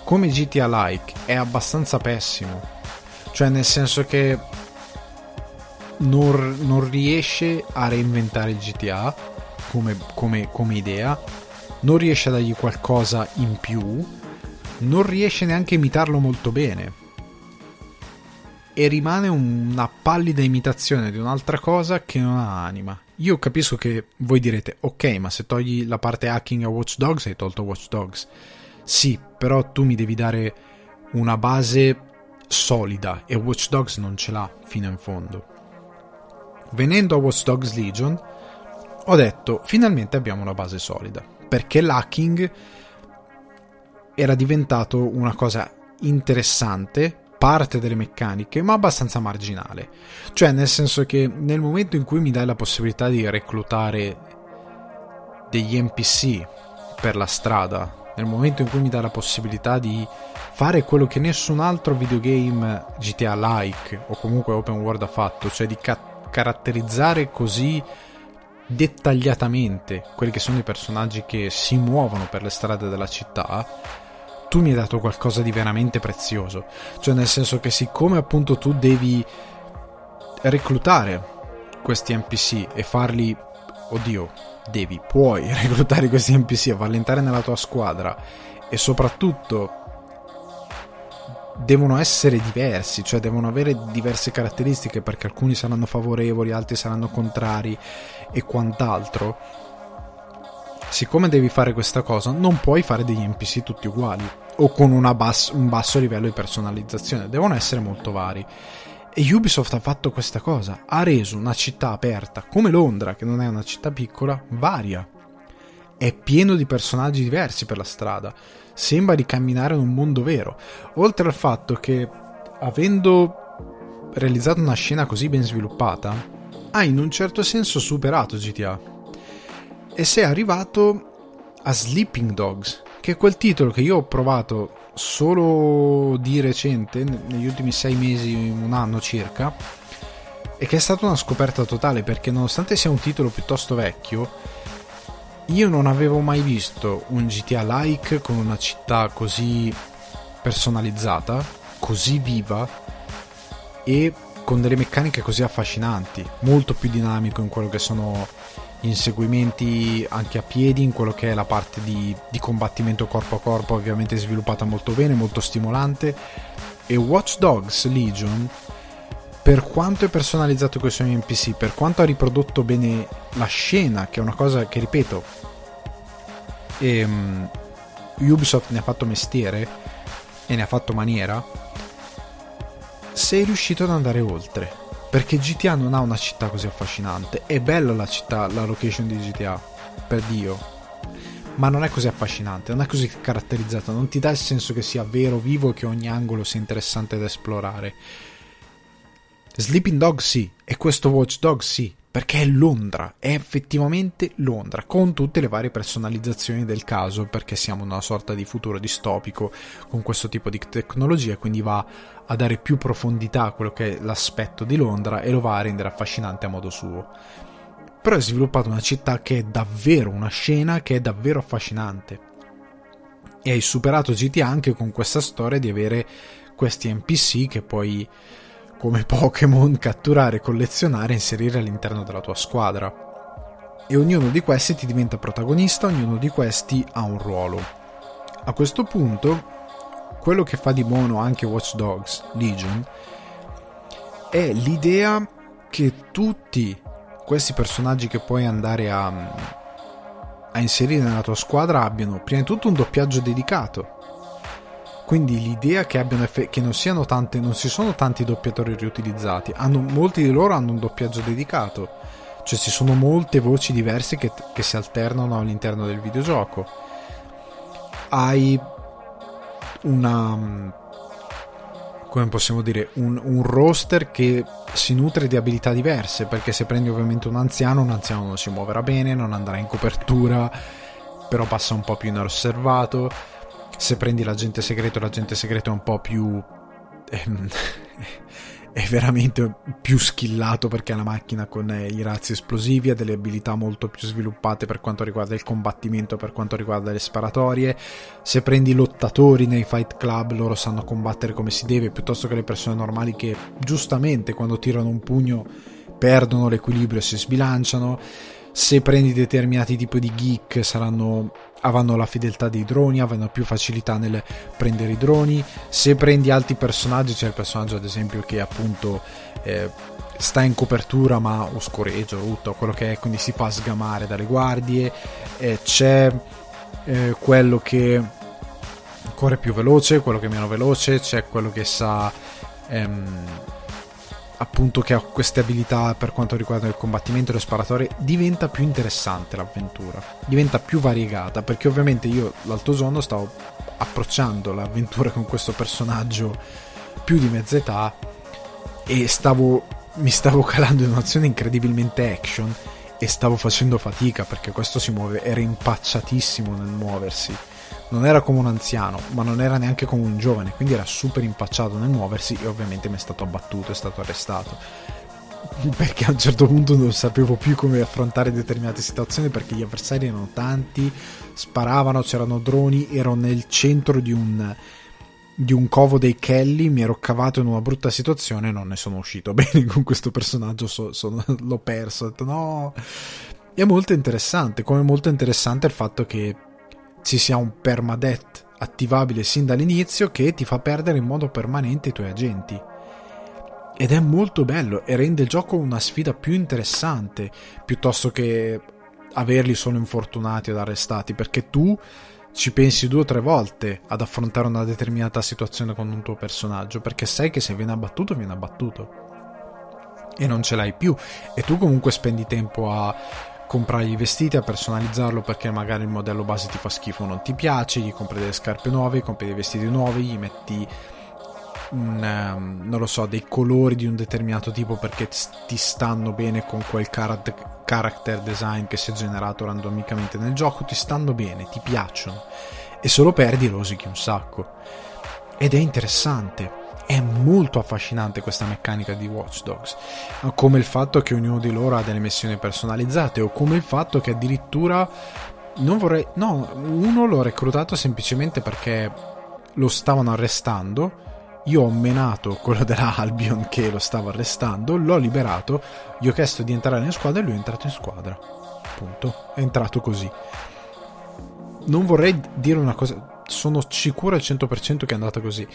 come GTA Like è abbastanza pessimo, cioè nel senso che non, non riesce a reinventare il GTA come, come, come idea, non riesce a dargli qualcosa in più, non riesce neanche a imitarlo molto bene. E rimane una pallida imitazione di un'altra cosa che non ha anima, io capisco che voi direte, ok, ma se togli la parte hacking a Watch Dogs hai tolto Watch Dogs. Sì, però tu mi devi dare una base solida e Watch Dogs non ce l'ha fino in fondo. Venendo a Watch Dogs Legion, ho detto finalmente abbiamo una base solida, perché l'hacking era diventato una cosa interessante, parte delle meccaniche, ma abbastanza marginale. Cioè, nel senso che nel momento in cui mi dai la possibilità di reclutare degli NPC per la strada, nel momento in cui mi dai la possibilità di fare quello che nessun altro videogame GTA-like o comunque open world ha fatto, cioè di ca- caratterizzare così dettagliatamente quelli che sono i personaggi che si muovono per le strade della città, tu mi hai dato qualcosa di veramente prezioso. Cioè, nel senso che, siccome appunto tu devi reclutare questi NPC e farli. Oddio, devi, puoi reclutare questi NPC e farli entrare nella tua squadra e soprattutto devono essere diversi, cioè devono avere diverse caratteristiche perché alcuni saranno favorevoli, altri saranno contrari e quant'altro. Siccome devi fare questa cosa, non puoi fare degli NPC tutti uguali o con bass- un basso livello di personalizzazione, devono essere molto vari. E Ubisoft ha fatto questa cosa, ha reso una città aperta come Londra, che non è una città piccola, varia. È pieno di personaggi diversi per la strada sembra di camminare in un mondo vero. Oltre al fatto che, avendo realizzato una scena così ben sviluppata, ha in un certo senso superato GTA. E sei arrivato a Sleeping Dogs, che è quel titolo che io ho provato solo di recente, negli ultimi sei mesi, un anno circa, e che è stata una scoperta totale perché nonostante sia un titolo piuttosto vecchio, io non avevo mai visto un GTA like con una città così personalizzata, così viva e con delle meccaniche così affascinanti, molto più dinamico in quello che sono inseguimenti anche a piedi, in quello che è la parte di, di combattimento corpo a corpo, ovviamente sviluppata molto bene, molto stimolante. E Watch Dogs Legion, per quanto è personalizzato con i NPC, per quanto ha riprodotto bene la scena, che è una cosa che ripeto, e, um, Ubisoft ne ha fatto mestiere e ne ha fatto maniera, sei riuscito ad andare oltre. Perché GTA non ha una città così affascinante. È bella la città, la location di GTA, per Dio. Ma non è così affascinante, non è così caratterizzata, non ti dà il senso che sia vero, vivo e che ogni angolo sia interessante da esplorare. Sleeping Dog sì, e questo Watch Dog sì, perché è Londra, è effettivamente Londra, con tutte le varie personalizzazioni del caso, perché siamo in una sorta di futuro distopico con questo tipo di tecnologia, quindi va a dare più profondità a quello che è l'aspetto di Londra e lo va a rendere affascinante a modo suo. Però è sviluppata una città che è davvero una scena che è davvero affascinante. E hai superato GT anche con questa storia di avere questi NPC che poi come Pokémon, catturare, collezionare e inserire all'interno della tua squadra. E ognuno di questi ti diventa protagonista, ognuno di questi ha un ruolo. A questo punto, quello che fa di buono anche Watch Dogs Legion è l'idea che tutti questi personaggi che puoi andare a, a inserire nella tua squadra abbiano prima di tutto un doppiaggio dedicato quindi l'idea che, eff- che non, siano tante, non si sono tanti doppiatori riutilizzati, hanno, molti di loro hanno un doppiaggio dedicato, cioè ci sono molte voci diverse che, che si alternano all'interno del videogioco. Hai una come possiamo dire, un, un, roster che si nutre di abilità diverse, perché se prendi ovviamente un anziano, un anziano non si muoverà bene, non andrà in copertura, però passa un po' più inosservato se prendi l'agente segreto, l'agente segreto è un po' più... Ehm, è veramente più skillato perché ha la macchina con eh, i razzi esplosivi, ha delle abilità molto più sviluppate per quanto riguarda il combattimento, per quanto riguarda le sparatorie. Se prendi i lottatori nei fight club, loro sanno combattere come si deve, piuttosto che le persone normali che giustamente quando tirano un pugno perdono l'equilibrio e si sbilanciano. Se prendi determinati tipi di geek saranno avranno la fedeltà dei droni, avranno più facilità nel prendere i droni. Se prendi altri personaggi, c'è il personaggio ad esempio che appunto eh, sta in copertura ma oscureggio tutto quello che è quindi si fa sgamare dalle guardie eh, c'è eh, quello che corre più veloce quello che è meno veloce c'è quello che sa ehm, appunto che ha queste abilità per quanto riguarda il combattimento e le sparatorie diventa più interessante l'avventura diventa più variegata perché ovviamente io l'altro giorno stavo approcciando l'avventura con questo personaggio più di mezza età e stavo mi stavo calando in un'azione incredibilmente action e stavo facendo fatica perché questo si muove, era impacciatissimo nel muoversi. Non era come un anziano, ma non era neanche come un giovane, quindi era super impacciato nel muoversi e ovviamente mi è stato abbattuto, è stato arrestato. Perché a un certo punto non sapevo più come affrontare determinate situazioni perché gli avversari erano tanti, sparavano, c'erano droni, ero nel centro di un, di un covo dei Kelly, mi ero cavato in una brutta situazione e non ne sono uscito bene con questo personaggio, so, sono, l'ho perso, ho detto no. È molto interessante, come molto interessante il fatto che ci sia un permadeath attivabile sin dall'inizio che ti fa perdere in modo permanente i tuoi agenti. Ed è molto bello e rende il gioco una sfida più interessante piuttosto che averli solo infortunati ed arrestati, perché tu ci pensi due o tre volte ad affrontare una determinata situazione con un tuo personaggio, perché sai che se viene abbattuto, viene abbattuto. E non ce l'hai più. E tu comunque spendi tempo a comprare i vestiti, a personalizzarlo perché magari il modello base ti fa schifo, non ti piace, gli compri delle scarpe nuove, compri dei vestiti nuovi, gli metti un, um, non lo so, dei colori di un determinato tipo perché ti stanno bene con quel character, design che si è generato randomicamente nel gioco, ti stanno bene, ti piacciono e solo perdi rosichi un sacco. Ed è interessante. È molto affascinante questa meccanica di Watch Dogs, come il fatto che ognuno di loro ha delle missioni personalizzate o come il fatto che addirittura non vorrei no, uno l'ho reclutato semplicemente perché lo stavano arrestando io ho menato quello della Albion che lo stava arrestando, l'ho liberato, gli ho chiesto di entrare in squadra e lui è entrato in squadra. Punto. È entrato così. Non vorrei dire una cosa, sono sicuro al 100% che è andata così,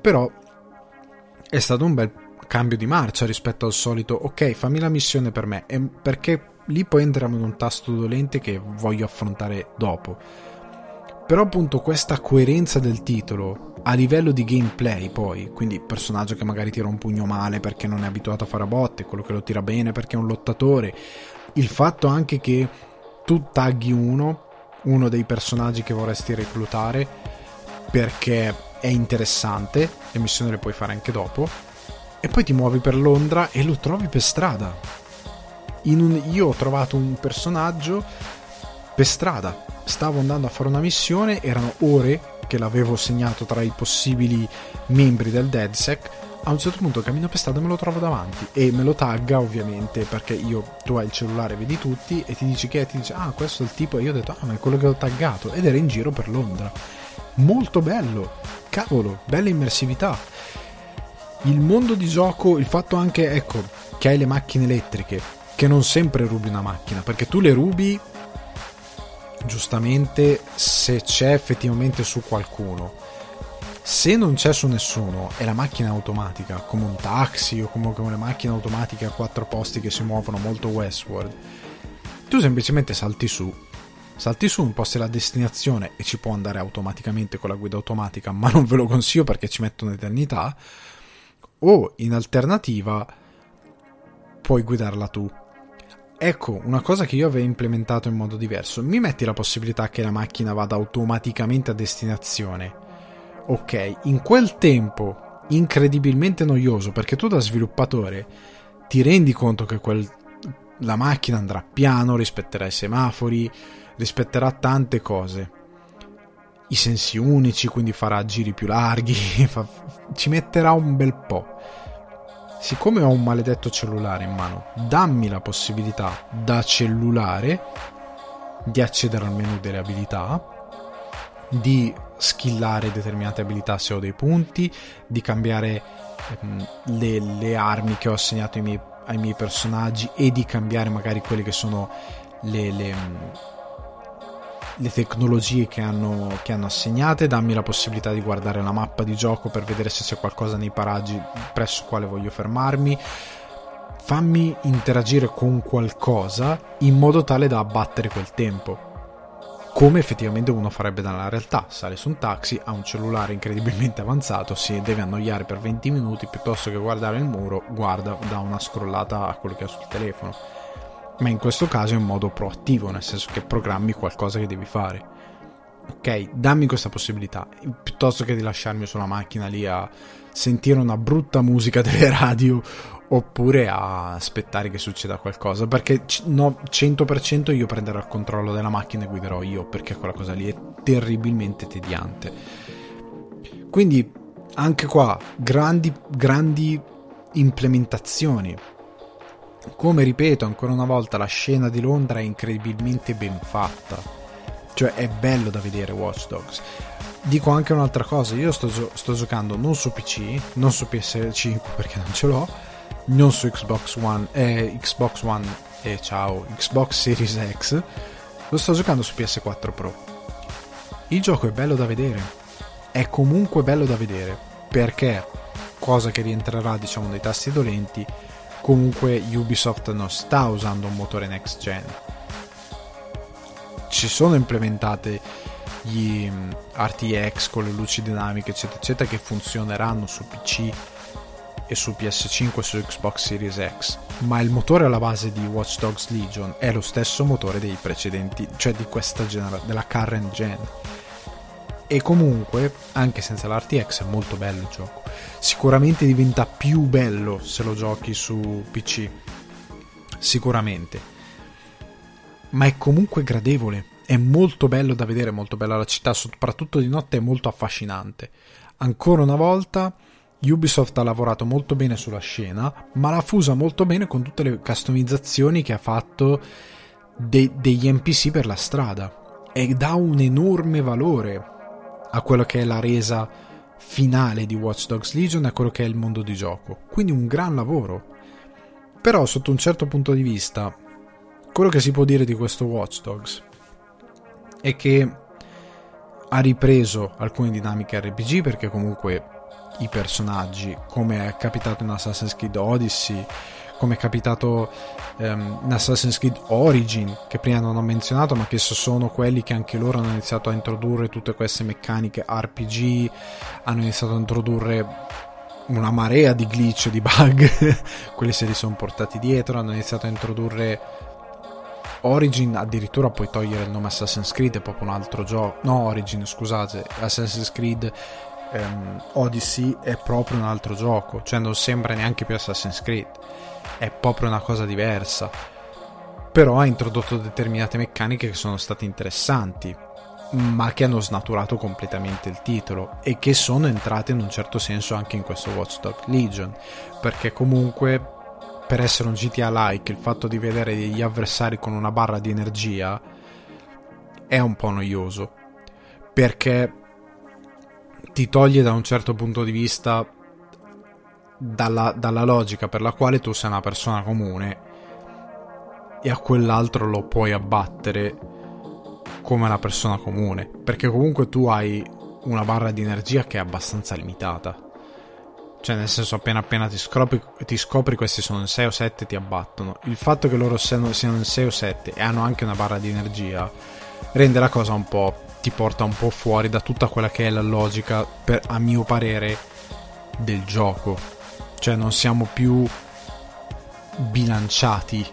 però è stato un bel cambio di marcia rispetto al solito, ok, fammi la missione per me, perché lì poi entriamo in un tasto dolente che voglio affrontare dopo. Però appunto questa coerenza del titolo a livello di gameplay poi, quindi personaggio che magari tira un pugno male perché non è abituato a fare a botte, quello che lo tira bene perché è un lottatore, il fatto anche che tu tagli uno, uno dei personaggi che vorresti reclutare perché è interessante, le missioni le puoi fare anche dopo, e poi ti muovi per Londra e lo trovi per strada. Un, io ho trovato un personaggio per strada, stavo andando a fare una missione, erano ore che l'avevo segnato tra i possibili membri del DeadSec, a un certo punto cammino per strada e me lo trovo davanti e me lo tagga ovviamente perché io, tu hai il cellulare, vedi tutti e ti dici che è, ti dice ah questo è il tipo. E io ho detto ah ma è quello che ho taggato. Ed era in giro per Londra. Molto bello, cavolo, bella immersività. Il mondo di gioco, il fatto anche, ecco, che hai le macchine elettriche, che non sempre rubi una macchina, perché tu le rubi giustamente se c'è effettivamente su qualcuno. Se non c'è su nessuno è la macchina automatica, come un taxi o comunque una macchina automatica a quattro posti che si muovono molto westward, tu semplicemente salti su, salti su, imposti la destinazione e ci può andare automaticamente con la guida automatica, ma non ve lo consiglio perché ci mette un'eternità, o in alternativa puoi guidarla tu Ecco, una cosa che io avevo implementato in modo diverso. Mi metti la possibilità che la macchina vada automaticamente a destinazione. Ok, in quel tempo incredibilmente noioso perché tu da sviluppatore ti rendi conto che quel, la macchina andrà piano, rispetterà i semafori, rispetterà tante cose. I sensi unici, quindi farà giri più larghi, fa, ci metterà un bel po' siccome ho un maledetto cellulare in mano, dammi la possibilità da cellulare di accedere al menu delle abilità, di skillare determinate abilità se ho dei punti, di cambiare ehm, le, le, armi che ho assegnato ai miei, ai miei, personaggi e di cambiare magari quelle che sono le, le le tecnologie che hanno, che hanno assegnate, dammi la possibilità di guardare la mappa di gioco per vedere se c'è qualcosa nei paraggi presso quale voglio fermarmi. fammi interagire con qualcosa in modo tale da abbattere quel tempo. Come effettivamente uno farebbe nella realtà, sale su un taxi, ha un cellulare incredibilmente avanzato, si deve annoiare per 20 minuti piuttosto che guardare il muro, guarda, dà una scrollata a quello che ha sul telefono. Ma in questo caso è in modo proattivo, nel senso che programmi qualcosa che devi fare. Ok, dammi questa possibilità, piuttosto che di lasciarmi sulla macchina lì a sentire una brutta musica delle radio oppure a aspettare che succeda qualcosa perché no, 100% io prenderò il controllo della macchina e guiderò io perché quella cosa lì è terribilmente tediante. Quindi anche qua grandi, grandi implementazioni. Come ripeto ancora una volta la scena di Londra è incredibilmente ben fatta. Cioè è bello da vedere Watch Dogs. Dico anche un'altra cosa io sto, sto giocando non su PC non su PS5 perché non ce l'ho non su Xbox One, eh, Xbox One e eh, ciao, Xbox Series X, lo sto giocando su PS4 Pro. Il gioco è bello da vedere, è comunque bello da vedere, perché, cosa che rientrerà diciamo nei tasti dolenti, comunque Ubisoft non sta usando un motore next gen. Ci sono implementate gli mm, RTX con le luci dinamiche eccetera eccetera che funzioneranno su PC e su PS5 e su Xbox Series X, ma il motore alla base di Watch Dogs Legion è lo stesso motore dei precedenti, cioè di questa generazione, della current gen. E comunque, anche senza l'RTX, è molto bello il gioco. Sicuramente diventa più bello se lo giochi su PC. Sicuramente. Ma è comunque gradevole. È molto bello da vedere, molto bella la città, soprattutto di notte è molto affascinante. Ancora una volta Ubisoft ha lavorato molto bene sulla scena, ma l'ha fusa molto bene con tutte le customizzazioni che ha fatto de- degli NPC per la strada e dà un enorme valore a quello che è la resa finale di Watch Dogs Legion e a quello che è il mondo di gioco. Quindi un gran lavoro. Però sotto un certo punto di vista, quello che si può dire di questo Watch Dogs è che ha ripreso alcune dinamiche RPG perché comunque i personaggi, come è capitato in Assassin's Creed Odyssey, come è capitato um, in Assassin's Creed Origin, che prima non ho menzionato, ma che sono quelli che anche loro hanno iniziato a introdurre tutte queste meccaniche RPG, hanno iniziato a introdurre una marea di glitch, di bug, quelli se li sono portati dietro, hanno iniziato a introdurre Origin addirittura puoi togliere il nome Assassin's Creed, è proprio un altro gioco. No, Origin, scusate, Assassin's Creed um, Odyssey è proprio un altro gioco, cioè non sembra neanche più Assassin's Creed, è proprio una cosa diversa. Però ha introdotto determinate meccaniche che sono state interessanti, ma che hanno snaturato completamente il titolo e che sono entrate in un certo senso anche in questo Watchdog Legion, perché comunque per essere un GTA like il fatto di vedere gli avversari con una barra di energia è un po' noioso, perché ti toglie da un certo punto di vista dalla, dalla logica per la quale tu sei una persona comune e a quell'altro lo puoi abbattere come una persona comune, perché comunque tu hai una barra di energia che è abbastanza limitata. Cioè, nel senso, appena appena ti scopri, ti scopri questi sono in 6 o 7 ti abbattono. Il fatto che loro siano, siano in 6 o 7 e hanno anche una barra di energia rende la cosa un po' ti porta un po' fuori da tutta quella che è la logica, per, a mio parere, del gioco. Cioè non siamo più bilanciati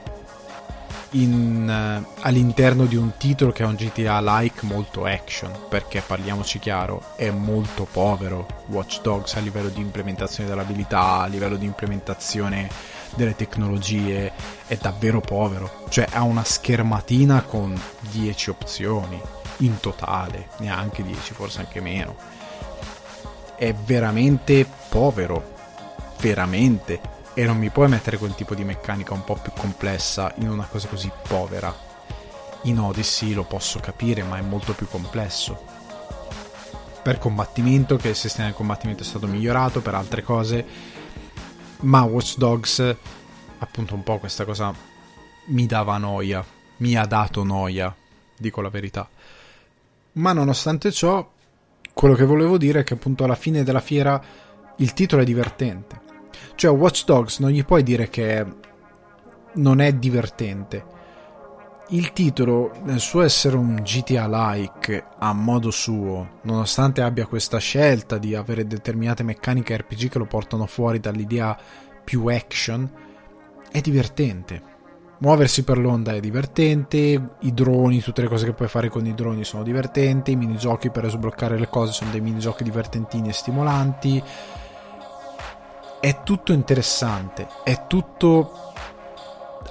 in, uh, all'interno di un titolo che è un GTA like molto action, perché parliamoci chiaro, è molto povero Watch Dogs a livello di implementazione dell'abilità, a livello di implementazione delle tecnologie, è davvero povero. Cioè ha una schermatina con 10 opzioni in totale, neanche 10, forse anche meno. È veramente povero, veramente. E non mi puoi mettere quel tipo di meccanica un po' più complessa in una cosa così povera. In Odyssey lo posso capire, ma è molto più complesso. Per combattimento, che il sistema di combattimento è stato migliorato, per altre cose. Ma Watch Dogs, appunto un po' questa cosa mi dava noia, mi ha dato noia, dico la verità. Ma nonostante ciò, quello che volevo dire è che appunto alla fine della fiera il titolo è divertente. Cioè Watch Dogs non gli puoi dire che non è divertente. Il titolo, nel suo essere un GTA-like a modo suo, nonostante abbia questa scelta di avere determinate meccaniche RPG che lo portano fuori dall'idea più action, è divertente. Muoversi per l'onda è divertente, i droni, tutte le cose che puoi fare con i droni sono divertenti, i minigiochi per sbloccare le cose sono dei minigiochi divertentini e stimolanti. È tutto interessante, è tutto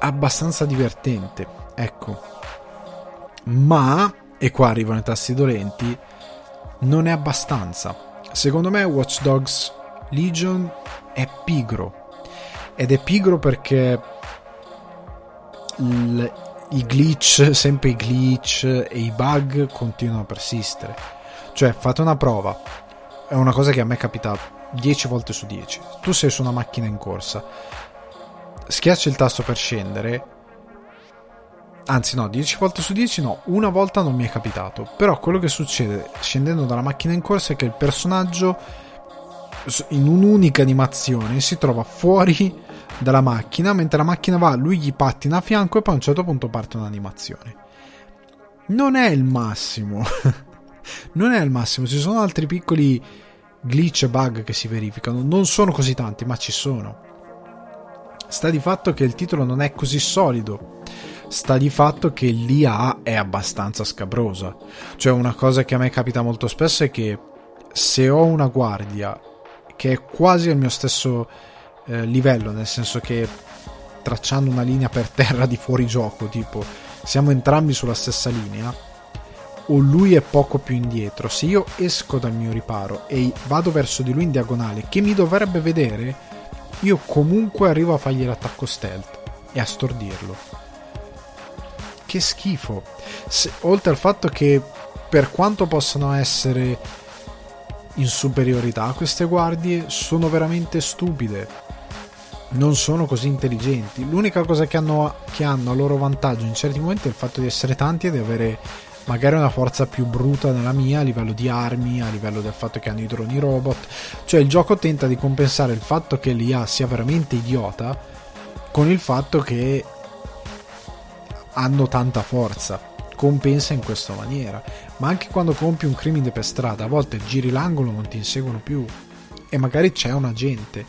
abbastanza divertente Ecco. Ma, e qua arrivano i tasti dolenti, non è abbastanza. Secondo me Watch Dogs Legion è pigro. Ed è pigro perché il, i glitch, sempre i glitch e i bug continuano a persistere. Cioè, fate una prova. È una cosa che a me capita 10 volte su 10. Tu sei su una macchina in corsa. Schiacci il tasto per scendere anzi no, 10 volte su 10 no, una volta non mi è capitato, però quello che succede scendendo dalla macchina in corsa è che il personaggio in un'unica animazione si trova fuori dalla macchina, mentre la macchina va, lui gli pattina a fianco e poi a un certo punto parte un'animazione. Non è il massimo. non è il massimo, ci sono altri piccoli glitch e bug che si verificano, non sono così tanti, ma ci sono. Sta di fatto che il titolo non è così solido sta di fatto che l'IA è abbastanza scabrosa. Cioè una cosa che a me capita molto spesso è che se ho una guardia che è quasi al mio stesso eh, livello, nel senso che tracciando una linea per terra di fuori gioco, tipo siamo entrambi sulla stessa linea, o lui è poco più indietro, se io esco dal mio riparo e vado verso di lui in diagonale, che mi dovrebbe vedere, io comunque arrivo a fargli l'attacco stealth e a stordirlo. Che schifo. Se, oltre al fatto che per quanto possano essere in superiorità queste guardie sono veramente stupide non sono così intelligenti l'unica cosa che hanno, che hanno a loro vantaggio in certi momenti è il fatto di essere tanti e di avere magari una forza più bruta nella mia a livello di armi, a livello del fatto che hanno i droni robot. Cioè il gioco tenta di compensare il fatto che l'IA sia veramente idiota con il fatto che hanno tanta forza. Compensa in questa maniera. Ma anche quando compi un crimine per strada, a volte giri l'angolo non ti inseguono più. E magari c'è un agente.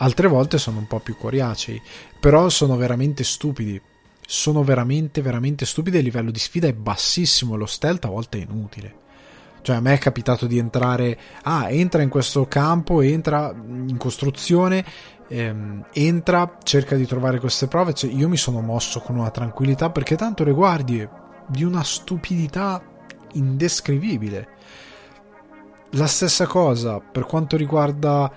Altre volte sono un po' più coriacei. Però sono veramente stupidi. Sono veramente, veramente stupidi. Il livello di sfida è bassissimo. Lo stealth a volte è inutile. Cioè, a me è capitato di entrare. Ah, entra in questo campo, entra in costruzione ehm, entra, cerca di trovare queste prove. Cioè, io mi sono mosso con una tranquillità perché tanto le guardie di una stupidità indescrivibile. La stessa cosa per quanto riguarda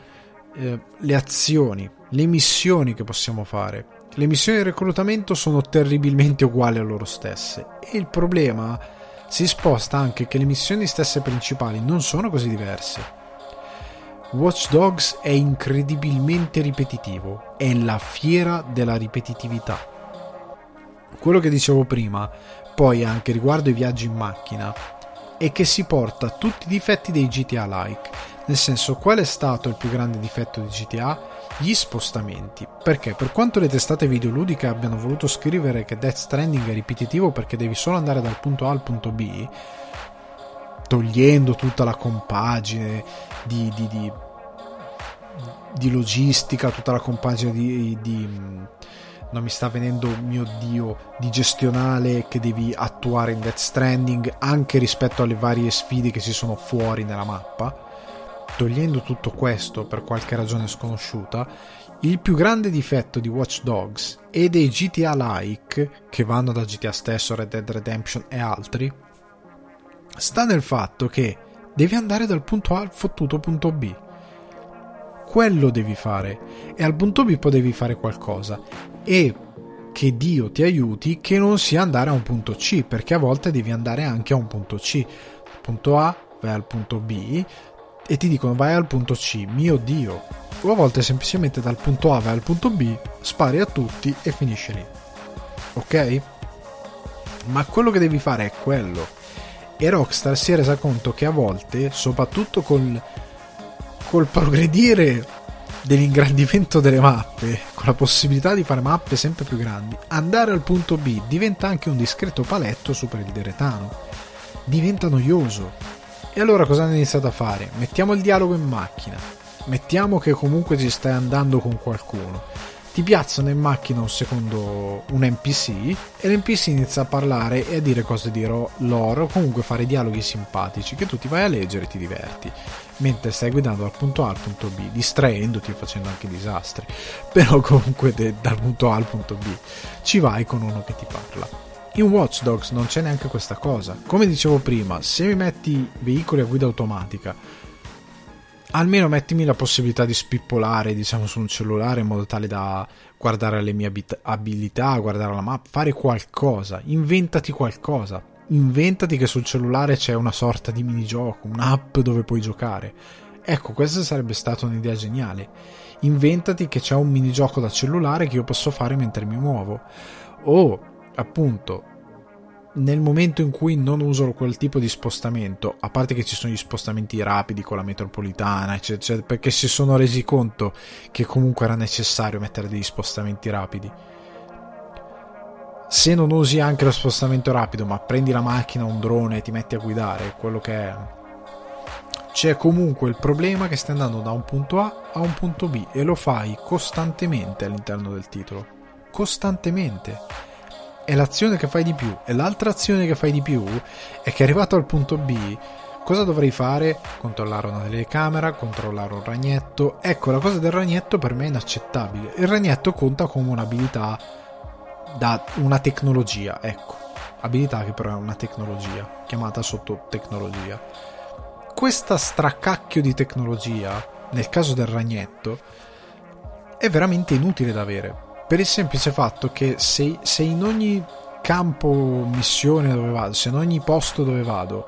eh, le azioni, le missioni che possiamo fare. Le missioni di reclutamento sono terribilmente uguali a loro stesse e il problema si sposta anche che le missioni stesse principali non sono così diverse Watch Dogs è incredibilmente ripetitivo, è la fiera della ripetitività. Quello che dicevo prima, poi anche riguardo i viaggi in macchina, è che si porta tutti i difetti dei GTA like. Nel senso, qual è stato il più grande difetto di GTA? Gli spostamenti. Perché per quanto le testate videoludiche abbiano voluto scrivere che Death Stranding è ripetitivo perché devi solo andare dal punto A al punto B, togliendo tutta la compagine di, di, di, di logistica, tutta la compagine di, di non mi sta venendo, mio dio, di gestionale che devi attuare in Death Stranding anche rispetto alle varie sfide che ci sono fuori nella mappa. Togliendo tutto questo per qualche ragione sconosciuta, il più grande difetto di Watch Dogs e dei GTA like, che vanno da GTA stesso, Red Dead Redemption e altri, sta nel fatto che devi andare dal punto A al fottuto punto B. Quello devi fare e al punto B poi devi fare qualcosa e che Dio ti aiuti che non sia andare a un punto C perché a volte devi andare anche a un punto C. Punto A, vai al punto B e ti dicono vai al punto C, mio Dio. O a volte semplicemente dal punto A vai al punto B, spari a tutti e finisce lì. Ok? Ma quello che devi fare è quello e Rockstar si è resa conto che a volte, soprattutto col, col progredire dell'ingrandimento delle mappe, con la possibilità di fare mappe sempre più grandi, andare al punto B diventa anche un discreto paletto per il deretano. Diventa noioso. E allora cosa hanno iniziato a fare? Mettiamo il dialogo in macchina. Mettiamo che comunque ci stai andando con qualcuno ti piazzano in macchina un secondo un NPC e l'NPC inizia a parlare e a dire cose di lore o comunque fare dialoghi simpatici che tu ti vai a leggere e ti diverti mentre stai guidando dal punto A al punto B distraendoti e facendo anche disastri però comunque de- dal punto A al punto B ci vai con uno che ti parla in Watch Dogs non c'è neanche questa cosa come dicevo prima se mi metti veicoli a guida automatica almeno mettimi la possibilità di spippolare, diciamo, su un cellulare in modo tale da guardare le mie abilità, guardare la mappa, fare qualcosa, inventati qualcosa. Inventati che sul cellulare c'è una sorta di minigioco, un'app dove puoi giocare. Ecco, questa sarebbe stata un'idea geniale. Inventati che c'è un minigioco da cellulare che io posso fare mentre mi muovo. O, appunto, nel momento in cui non uso quel tipo di spostamento, a parte che ci sono gli spostamenti rapidi con la metropolitana, eccetera, eccetera, perché si sono resi conto che comunque era necessario mettere degli spostamenti rapidi. Se non usi anche lo spostamento rapido, ma prendi la macchina, un drone e ti metti a guidare, quello che è. C'è comunque il problema che stai andando da un punto A a un punto B e lo fai costantemente all'interno del titolo. Costantemente è l'azione che fai di più. E l'altra azione che fai di più è che arrivato al punto B, cosa dovrei fare? Controllare una telecamera, controllare un ragnetto. Ecco, la cosa del ragnetto per me è inaccettabile. Il ragnetto conta come un'abilità da una tecnologia, ecco. Abilità che però è una tecnologia, chiamata sotto tecnologia. Questa stracacchio di tecnologia, nel caso del ragnetto, è veramente inutile da avere per il semplice fatto che se, se in ogni campo missione dove vado, se in ogni posto dove vado,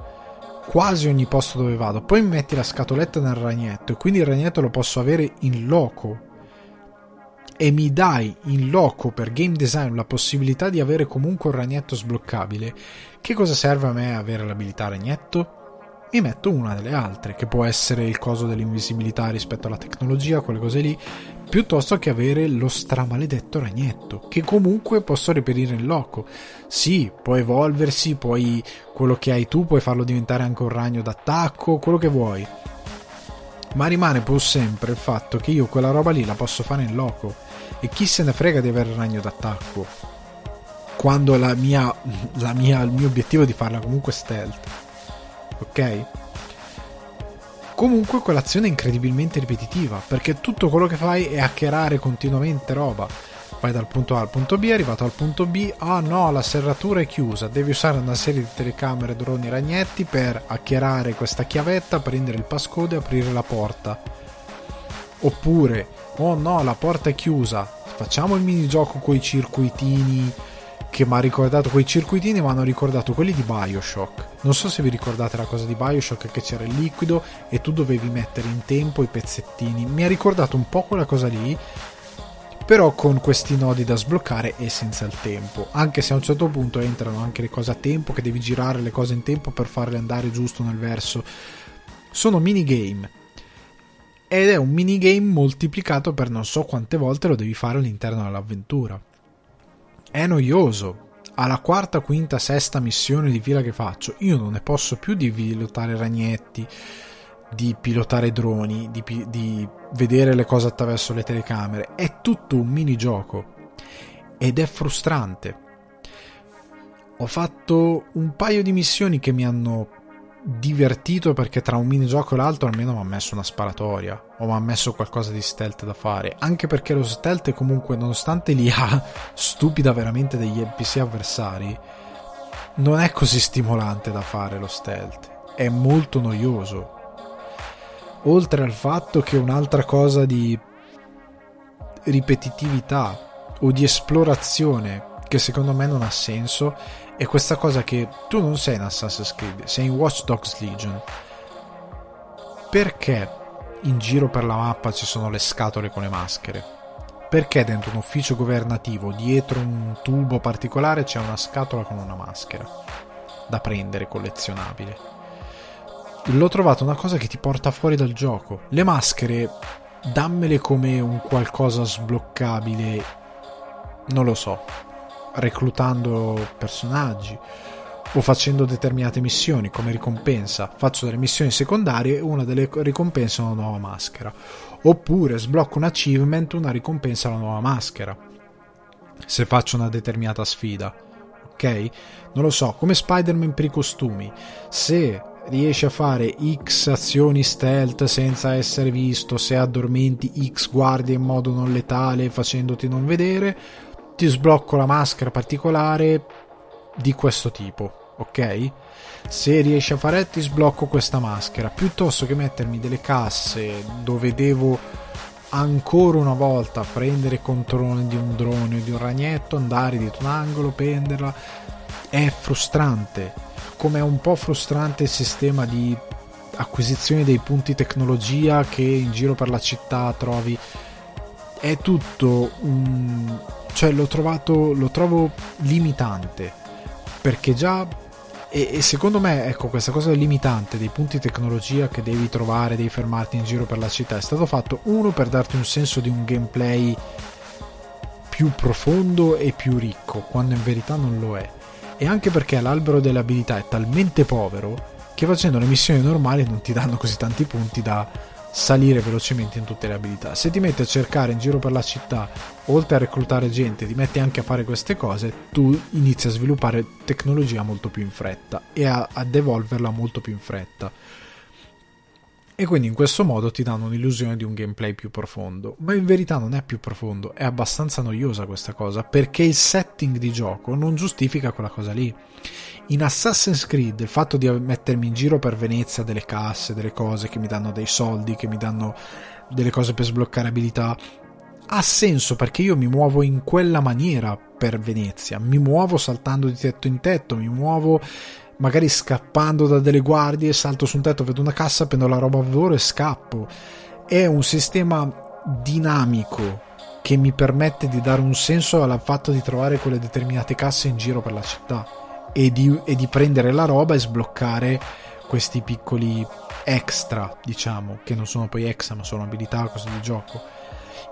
quasi ogni posto dove vado, poi metti la scatoletta nel ragnetto e quindi il ragnetto lo posso avere in loco e mi dai in loco per game design la possibilità di avere comunque un ragnetto sbloccabile, che cosa serve a me avere l'abilità ragnetto? mi metto una delle altre, che può essere il coso dell'invisibilità rispetto alla tecnologia, quelle cose lì, piuttosto che avere lo stramaledetto ragnetto, che comunque posso reperire in loco. Sì, può evolversi, poi quello che hai tu puoi farlo diventare anche un ragno d'attacco, quello che vuoi. Ma rimane pur sempre il fatto che io quella roba lì la posso fare in loco. E chi se ne frega di avere il ragno d'attacco? Quando la mia, la mia, il mio obiettivo è di farla comunque stealth. Ok? Comunque quell'azione è incredibilmente ripetitiva, perché tutto quello che fai è hackerare continuamente roba. Vai dal punto A al punto B, arrivato al punto B, ah no, la serratura è chiusa, devi usare una serie di telecamere, droni, ragnetti per hackerare questa chiavetta, prendere il passcode e aprire la porta. Oppure, oh no, la porta è chiusa, facciamo il minigioco con i circuitini che mi ha ricordato quei circuitini mi hanno ricordato quelli di Bioshock. Non so se vi ricordate la cosa di Bioshock che c'era il liquido e tu dovevi mettere in tempo i pezzettini. Mi ha ricordato un po' quella cosa lì però con questi nodi da sbloccare e senza il tempo. Anche se a un certo punto entrano anche le cose a tempo che devi girare le cose in tempo per farle andare giusto nel verso. Sono minigame. Ed è un minigame moltiplicato per non so quante volte lo devi fare all'interno dell'avventura è noioso. Alla quarta, quinta, sesta missione di fila che faccio, io non ne posso più di pilotare ragnetti, di pilotare droni, di, di vedere le cose attraverso le telecamere. È tutto un minigioco ed è frustrante. Ho fatto un paio di missioni che mi hanno divertito perché tra un minigioco e l'altro almeno mi ha messo una sparatoria o mi ha messo qualcosa di stealth da fare. Anche perché lo stealth comunque nonostante li ha stupida veramente degli NPC avversari non è così stimolante da fare lo stealth. È molto noioso. Oltre al fatto che un'altra cosa di ripetitività o di esplorazione che secondo me non ha senso è questa cosa che tu non sei in Assassin's Creed, sei in Watch Dogs Legion. Perché in giro per la mappa ci sono le scatole con le maschere? Perché dentro un ufficio governativo, dietro un tubo particolare, c'è una scatola con una maschera da prendere collezionabile? L'ho trovato una cosa che ti porta fuori dal gioco. Le maschere dammele come un qualcosa sbloccabile, non lo so, reclutando personaggi o facendo determinate missioni come ricompensa. Faccio delle missioni secondarie e una delle ricompense è una nuova maschera. Oppure sblocco un achievement, una ricompensa è la nuova maschera. Se faccio una determinata sfida. Ok? Non lo so, come Spider-Man per i costumi. Se riesci a fare X azioni stealth senza essere visto, se addormenti X guardie in modo non letale facendoti non vedere, ti sblocco la maschera particolare di questo tipo ok? Se riesci a fare ti sblocco questa maschera, piuttosto che mettermi delle casse dove devo ancora una volta prendere controllo di un drone o di un ragnetto, andare dietro un angolo, prenderla, è frustrante, come è un po' frustrante il sistema di acquisizione dei punti tecnologia che in giro per la città trovi. È tutto un cioè l'ho trovato lo trovo limitante perché già e, e, secondo me, ecco, questa cosa limitante dei punti tecnologia che devi trovare, devi fermarti in giro per la città, è stato fatto uno per darti un senso di un gameplay più profondo e più ricco, quando in verità non lo è. E anche perché l'albero delle abilità è talmente povero che facendo le missioni normali non ti danno così tanti punti da salire velocemente in tutte le abilità. Se ti metti a cercare in giro per la città, oltre a reclutare gente, ti metti anche a fare queste cose, tu inizi a sviluppare tecnologia molto più in fretta e a, ad evolverla molto più in fretta. E quindi in questo modo ti danno un'illusione di un gameplay più profondo. Ma in verità non è più profondo, è abbastanza noiosa questa cosa, perché il setting di gioco non giustifica quella cosa lì in Assassin's Creed il fatto di mettermi in giro per Venezia delle casse, delle cose che mi danno dei soldi, che mi danno delle cose per sbloccare abilità, ha senso perché io mi muovo in quella maniera per Venezia, mi muovo saltando di tetto in tetto, mi muovo magari scappando da delle guardie, salto su un tetto, vedo una cassa, prendo la roba a volo e scappo. È un sistema dinamico che mi permette di dare un senso al fatto di trovare quelle determinate casse in giro per la città e di, e di prendere la roba e sbloccare questi piccoli extra, diciamo, che non sono poi extra, ma sono abilità, cose di gioco.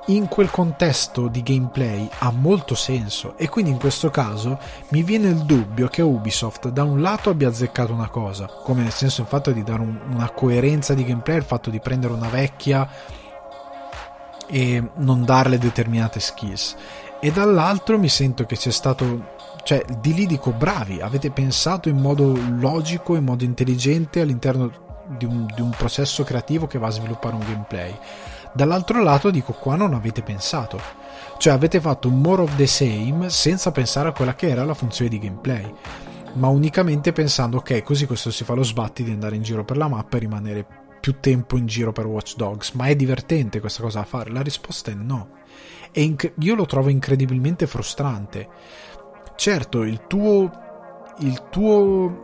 In quel contesto di gameplay ha molto senso e quindi in questo caso mi viene il dubbio che Ubisoft da un lato abbia azzeccato una cosa, come nel senso il fatto di dare un, una coerenza di gameplay, il fatto di prendere una vecchia e non darle determinate skills e dall'altro mi sento che c'è stato cioè di lì dico bravi, avete pensato in modo logico, in modo intelligente all'interno di un, di un processo creativo che va a sviluppare un gameplay. Dall'altro lato dico qua non avete pensato, cioè avete fatto more of the same senza pensare a quella che era la funzione di gameplay, ma unicamente pensando ok così questo si fa lo sbatti di andare in giro per la mappa e rimanere più tempo in giro per Watch Dogs, ma è divertente questa cosa da fare? La risposta è no. E inc- io lo trovo incredibilmente frustrante certo il tuo il tuo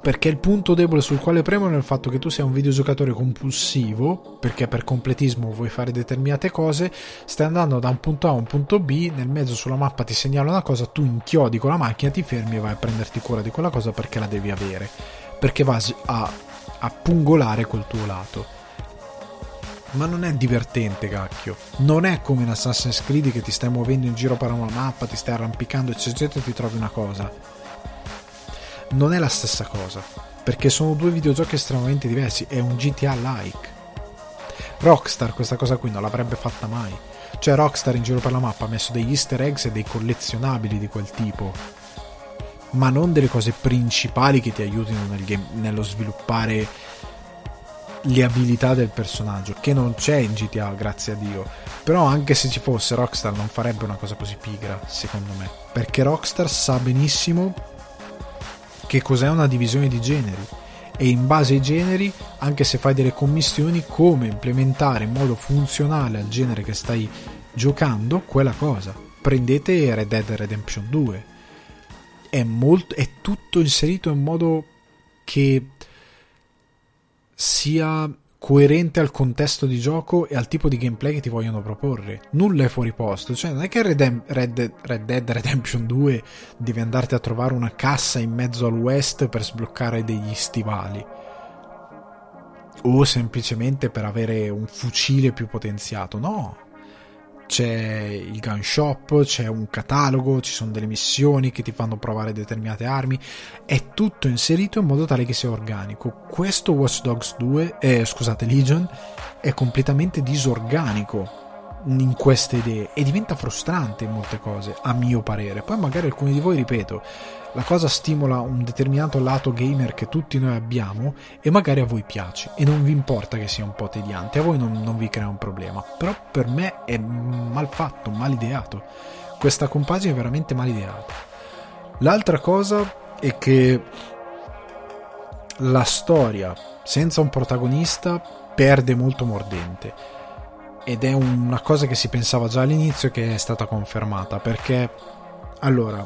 perché il punto debole sul quale premono è il fatto che tu sia un videogiocatore compulsivo, perché per completismo vuoi fare determinate cose, stai andando da un punto A a un punto B, nel mezzo sulla mappa ti segnala una cosa, tu inchiodi con la macchina, ti fermi e vai a prenderti cura di quella cosa perché la devi avere, perché vas a, a pungolare quel tuo lato ma non è divertente, cacchio. Non è come in Assassin's Creed che ti stai muovendo in giro per una mappa, ti stai arrampicando, eccetera, e ti trovi una cosa. Non è la stessa cosa, perché sono due videogiochi estremamente diversi, è un GTA-like. Rockstar questa cosa qui non l'avrebbe fatta mai. Cioè Rockstar in giro per la mappa ha messo degli easter eggs e dei collezionabili di quel tipo, ma non delle cose principali che ti aiutino nel game, nello sviluppare le abilità del personaggio, che non c'è in GTA, grazie a Dio. Però anche se ci fosse, Rockstar non farebbe una cosa così pigra, secondo me. Perché Rockstar sa benissimo che cos'è una divisione di generi e in base ai generi, anche se fai delle commissioni, come implementare in modo funzionale al genere che stai giocando quella cosa. Prendete Red Dead Redemption 2. È, molto, è tutto inserito in modo che sia coerente al contesto di gioco e al tipo di gameplay che ti vogliono proporre. Nulla è fuori posto, cioè non è che Redem- Red, Red, Dead Redemption 2 devi andarti a trovare una cassa in mezzo al West per sbloccare degli stivali. o semplicemente per avere un fucile più potenziato. No, c'è il gun shop, c'è un catalogo, ci sono delle missioni che ti fanno provare determinate armi, è tutto inserito in modo tale che sia organico. Questo Watch Dogs 2, eh, scusate, Legion è completamente disorganico in queste idee e diventa frustrante in molte cose, a mio parere. Poi magari alcuni di voi, ripeto, la cosa stimola un determinato lato gamer che tutti noi abbiamo e magari a voi piace e non vi importa che sia un po' tediante, a voi non, non vi crea un problema, però per me è mal fatto, mal ideato. Questa compagine è veramente mal ideata. L'altra cosa è che la storia senza un protagonista perde molto mordente ed è una cosa che si pensava già all'inizio che è stata confermata perché allora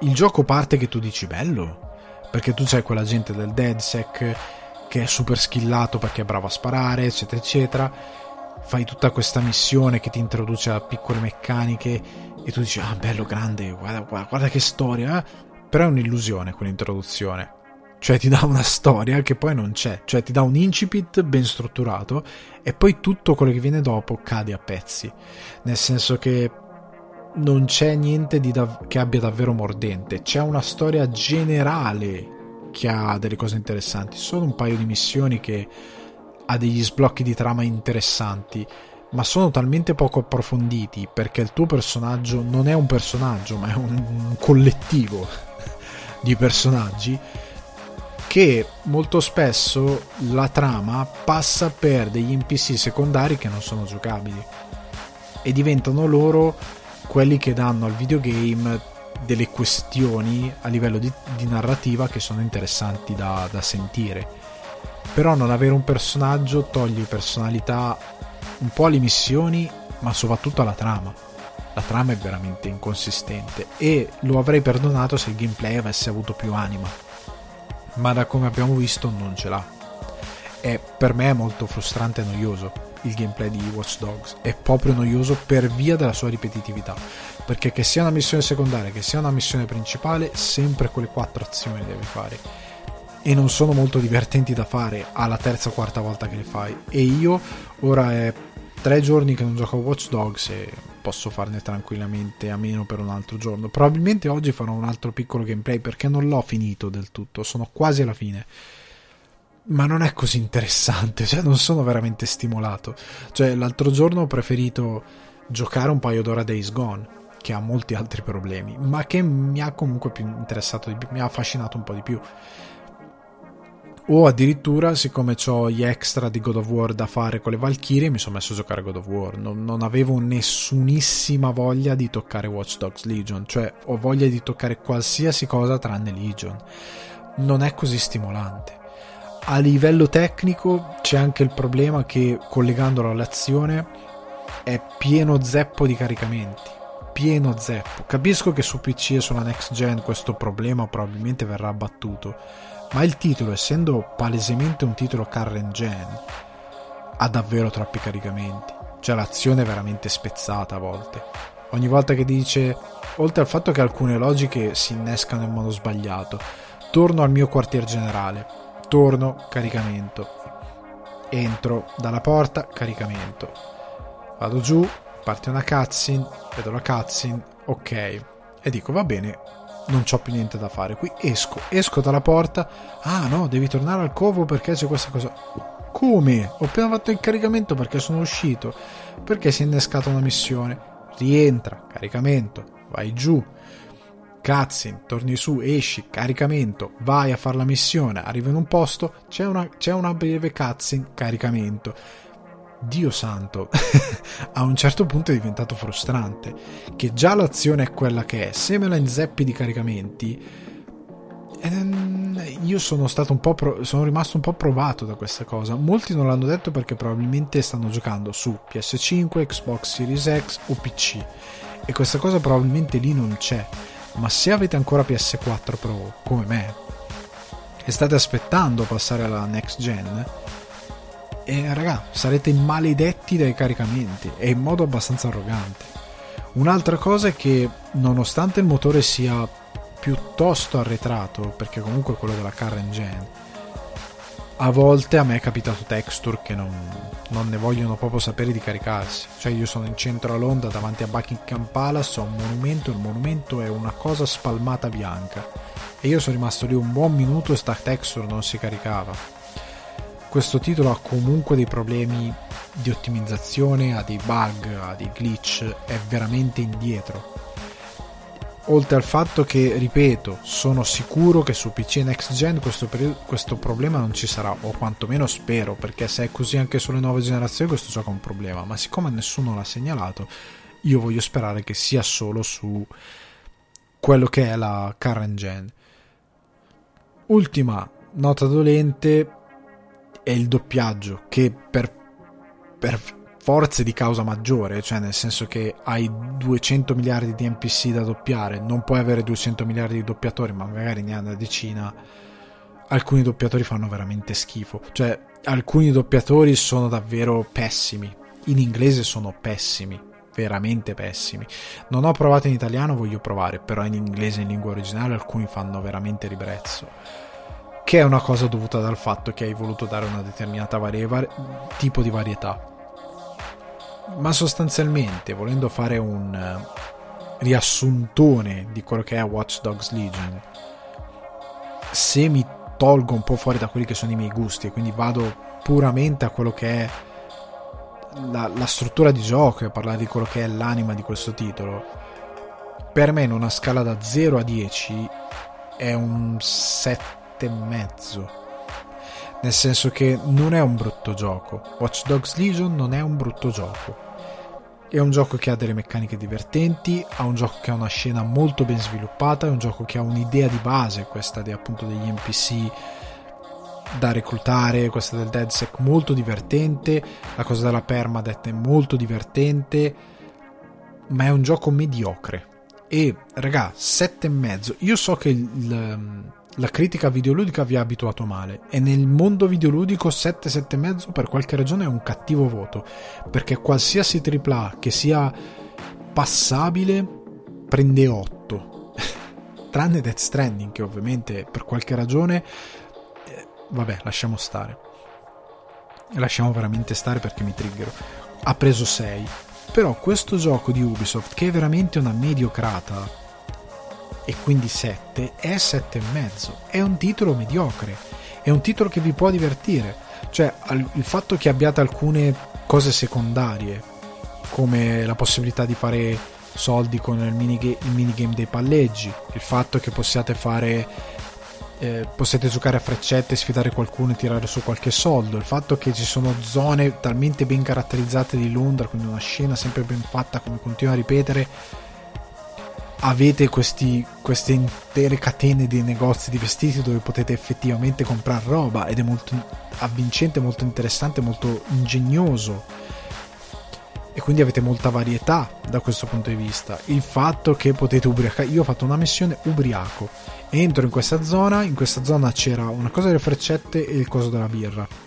il gioco parte che tu dici bello. Perché tu c'hai quella gente del DeadSec che è super skillato perché è bravo a sparare eccetera eccetera. Fai tutta questa missione che ti introduce a piccole meccaniche e tu dici ah bello grande guarda, guarda, guarda che storia eh? però è un'illusione quell'introduzione. Cioè ti dà una storia che poi non c'è, cioè ti dà un incipit ben strutturato e poi tutto quello che viene dopo cade a pezzi, nel senso che non c'è niente dav- che abbia davvero mordente, c'è una storia generale che ha delle cose interessanti, sono un paio di missioni che ha degli sblocchi di trama interessanti, ma sono talmente poco approfonditi perché il tuo personaggio non è un personaggio, ma è un, un collettivo di personaggi che molto spesso la trama passa per degli NPC secondari che non sono giocabili e diventano loro quelli che danno al videogame delle questioni a livello di, di narrativa che sono interessanti da, da sentire. Però non avere un personaggio toglie personalità un po' alle missioni ma soprattutto alla trama. La trama è veramente inconsistente e lo avrei perdonato se il gameplay avesse avuto più anima. Ma da come abbiamo visto non ce l'ha. E per me è molto frustrante e noioso il gameplay di Watch Dogs, è proprio noioso per via della sua ripetitività, perché che sia una missione secondaria, che sia una missione principale, sempre quelle quattro azioni devi fare e non sono molto divertenti da fare alla terza o quarta volta che le fai e io ora è tre giorni che non gioco a Watch Dogs e posso farne tranquillamente a meno per un altro giorno. Probabilmente oggi farò un altro piccolo gameplay perché non l'ho finito del tutto, sono quasi alla fine. Ma non è così interessante, cioè non sono veramente stimolato. Cioè l'altro giorno ho preferito giocare un paio d'ore a Days Gone, che ha molti altri problemi, ma che mi ha comunque più interessato mi ha affascinato un po' di più. O addirittura siccome ho gli extra di God of War da fare con le Valkyrie mi sono messo a giocare God of War. Non, non, avevo nessunissima voglia di toccare Watch Dogs Legion cioè ho voglia di toccare qualsiasi cosa tranne Legion. Non è così stimolante a livello tecnico c'è anche il problema che collegandolo all'azione è pieno zeppo di caricamenti pieno zeppo capisco che su PC e sulla next gen questo problema probabilmente verrà abbattuto ma il titolo, essendo palesemente un titolo current gen, ha davvero troppi caricamenti. Cioè l'azione è veramente spezzata a volte. Ogni volta che dice, oltre al fatto che alcune logiche si innescano in modo sbagliato, torno al mio quartier generale, torno, caricamento, entro dalla porta, caricamento, vado giù, parte una cutscene, vedo la cutscene, ok, e dico va bene, non ho più niente da fare. Qui esco, esco dalla porta. Ah no, devi tornare al covo perché c'è questa cosa. Come? Ho appena fatto il caricamento perché sono uscito. Perché si è innescata una missione. Rientra, caricamento, vai giù. Cutscene, torni su, esci, caricamento, vai a fare la missione, arrivi in un posto, c'è una, c'è una breve cutscene, caricamento Dio santo, a un certo punto è diventato frustrante, che già l'azione è quella che è, se me la inzeppi di caricamenti, ehm, io sono un pro- sono rimasto un po' provato da questa cosa. Molti non l'hanno detto perché probabilmente stanno giocando su PS5, Xbox Series X o PC e questa cosa probabilmente lì non c'è. Ma se avete ancora PS4 Pro come me e state aspettando passare alla next gen, e raga, sarete maledetti dai caricamenti e in modo abbastanza arrogante. Un'altra cosa è che nonostante il motore sia piuttosto arretrato, perché comunque quello della current gen, a volte a me è capitato texture che non, non, ne vogliono proprio sapere di caricarsi. Cioè io sono in centro a Londra davanti a Buckingham Palace, ho un monumento, il monumento è una cosa spalmata bianca. E io sono rimasto lì un buon minuto e sta texture non si caricava. Questo titolo ha comunque dei problemi di ottimizzazione, ha dei bug, ha dei glitch, è veramente indietro oltre al fatto che, ripeto, sono sicuro che su PC Next Gen questo, questo, problema non ci sarà, o quantomeno spero, perché se è così anche sulle nuove generazioni questo gioco è un problema, ma siccome nessuno l'ha segnalato, io voglio sperare che sia solo su quello che è la current gen. Ultima nota dolente è il doppiaggio, che per, per forze di causa maggiore, cioè nel senso che hai 200 miliardi di NPC da doppiare, non puoi avere 200 miliardi di doppiatori, ma magari ne hai una decina. Alcuni doppiatori fanno veramente schifo, cioè alcuni doppiatori sono davvero pessimi. In inglese sono pessimi, veramente pessimi. Non ho provato in italiano, voglio provare, però in inglese in lingua originale alcuni fanno veramente ribrezzo. Che è una cosa dovuta dal fatto che hai voluto dare una determinata varie, tipo di varietà ma sostanzialmente volendo fare un eh, riassuntone di quello che è Watch Dogs Legion se mi tolgo un po' fuori da quelli che sono i miei gusti e quindi vado puramente a quello che è la, la struttura di gioco e parlare di quello che è l'anima di questo titolo per me in una scala da 0 a 10 è un 7,5 nel senso che non è un brutto gioco. Watch Dogs Legion non è un brutto gioco. È un gioco che ha delle meccaniche divertenti, ha un gioco che ha una scena molto ben sviluppata, è un gioco che ha un'idea di base, questa di, appunto degli NPC da reclutare, questa del DeadSec molto divertente, la cosa della permadeath è molto divertente, ma è un gioco mediocre. E raga, e mezzo. Io so che il la critica videoludica vi ha abituato male e nel mondo videoludico 7 7,5 per qualche ragione è un cattivo voto perché qualsiasi AAA che sia passabile prende 8 tranne Death Stranding che ovviamente per qualche ragione eh, vabbè lasciamo stare. Lasciamo veramente stare perché mi triggero. Ha preso 6 però questo gioco di Ubisoft che è veramente una mediocrata e quindi 7 è 7,5. È un titolo mediocre, è un titolo che vi può divertire. Cioè, il fatto che abbiate alcune cose secondarie, come la possibilità di fare soldi con il, minigame, il minigame dei palleggi, il fatto che possiate fare eh, possiate giocare a freccette, sfidare qualcuno e tirare su qualche soldo. Il fatto che ci sono zone talmente ben caratterizzate di Londra, quindi una scena sempre ben fatta, come continua a ripetere, avete questi, queste intere catene di negozi di vestiti dove potete effettivamente comprare roba ed è molto avvincente, molto interessante, molto ingegnoso. E quindi avete molta varietà da questo punto di vista. Il fatto che potete ubriacare, io ho fatto una missione ubriaco, entro in questa zona, in questa zona c'era una cosa delle freccette e il coso della birra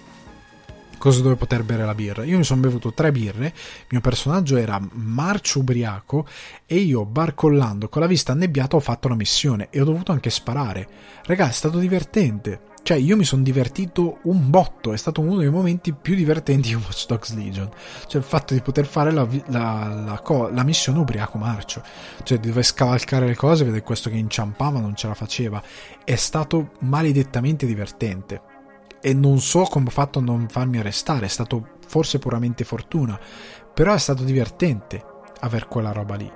cosa dove poter bere la birra. Io mi sono bevuto tre birre, il mio personaggio era marcio ubriaco e io barcollando con la vista annebbiata ho fatto la missione e ho dovuto anche sparare. Ragazzi, è stato divertente. Cioè, io mi sono divertito un botto, è stato uno dei momenti più divertenti di Watch Dogs Legion. Cioè, il fatto di poter fare la, la, la, la missione ubriaco marcio. Cioè, di dover scavalcare le cose, vedere questo che inciampava, non ce la faceva. È stato maledettamente divertente e non so come ho fatto a non farmi arrestare, è stato forse puramente fortuna, però è stato divertente aver quella roba lì.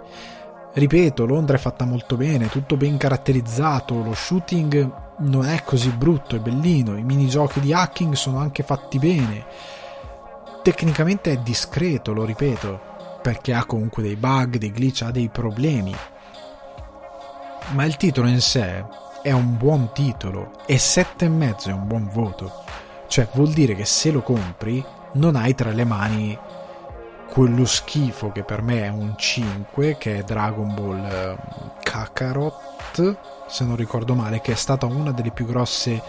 Ripeto, Londra è fatta molto bene, tutto ben caratterizzato, lo shooting non è così brutto, è bellino, i minigiochi di hacking sono anche fatti bene. Tecnicamente è discreto, lo ripeto, perché ha comunque dei bug, dei glitch, ha dei problemi. Ma il titolo in sé è un buon titolo e 7,5 è un buon voto. Cioè vuol dire che se lo compri non hai tra le mani quello schifo che per me è un 5 che è Dragon Ball eh, Kakarot se non ricordo male che è stata una delle più grosse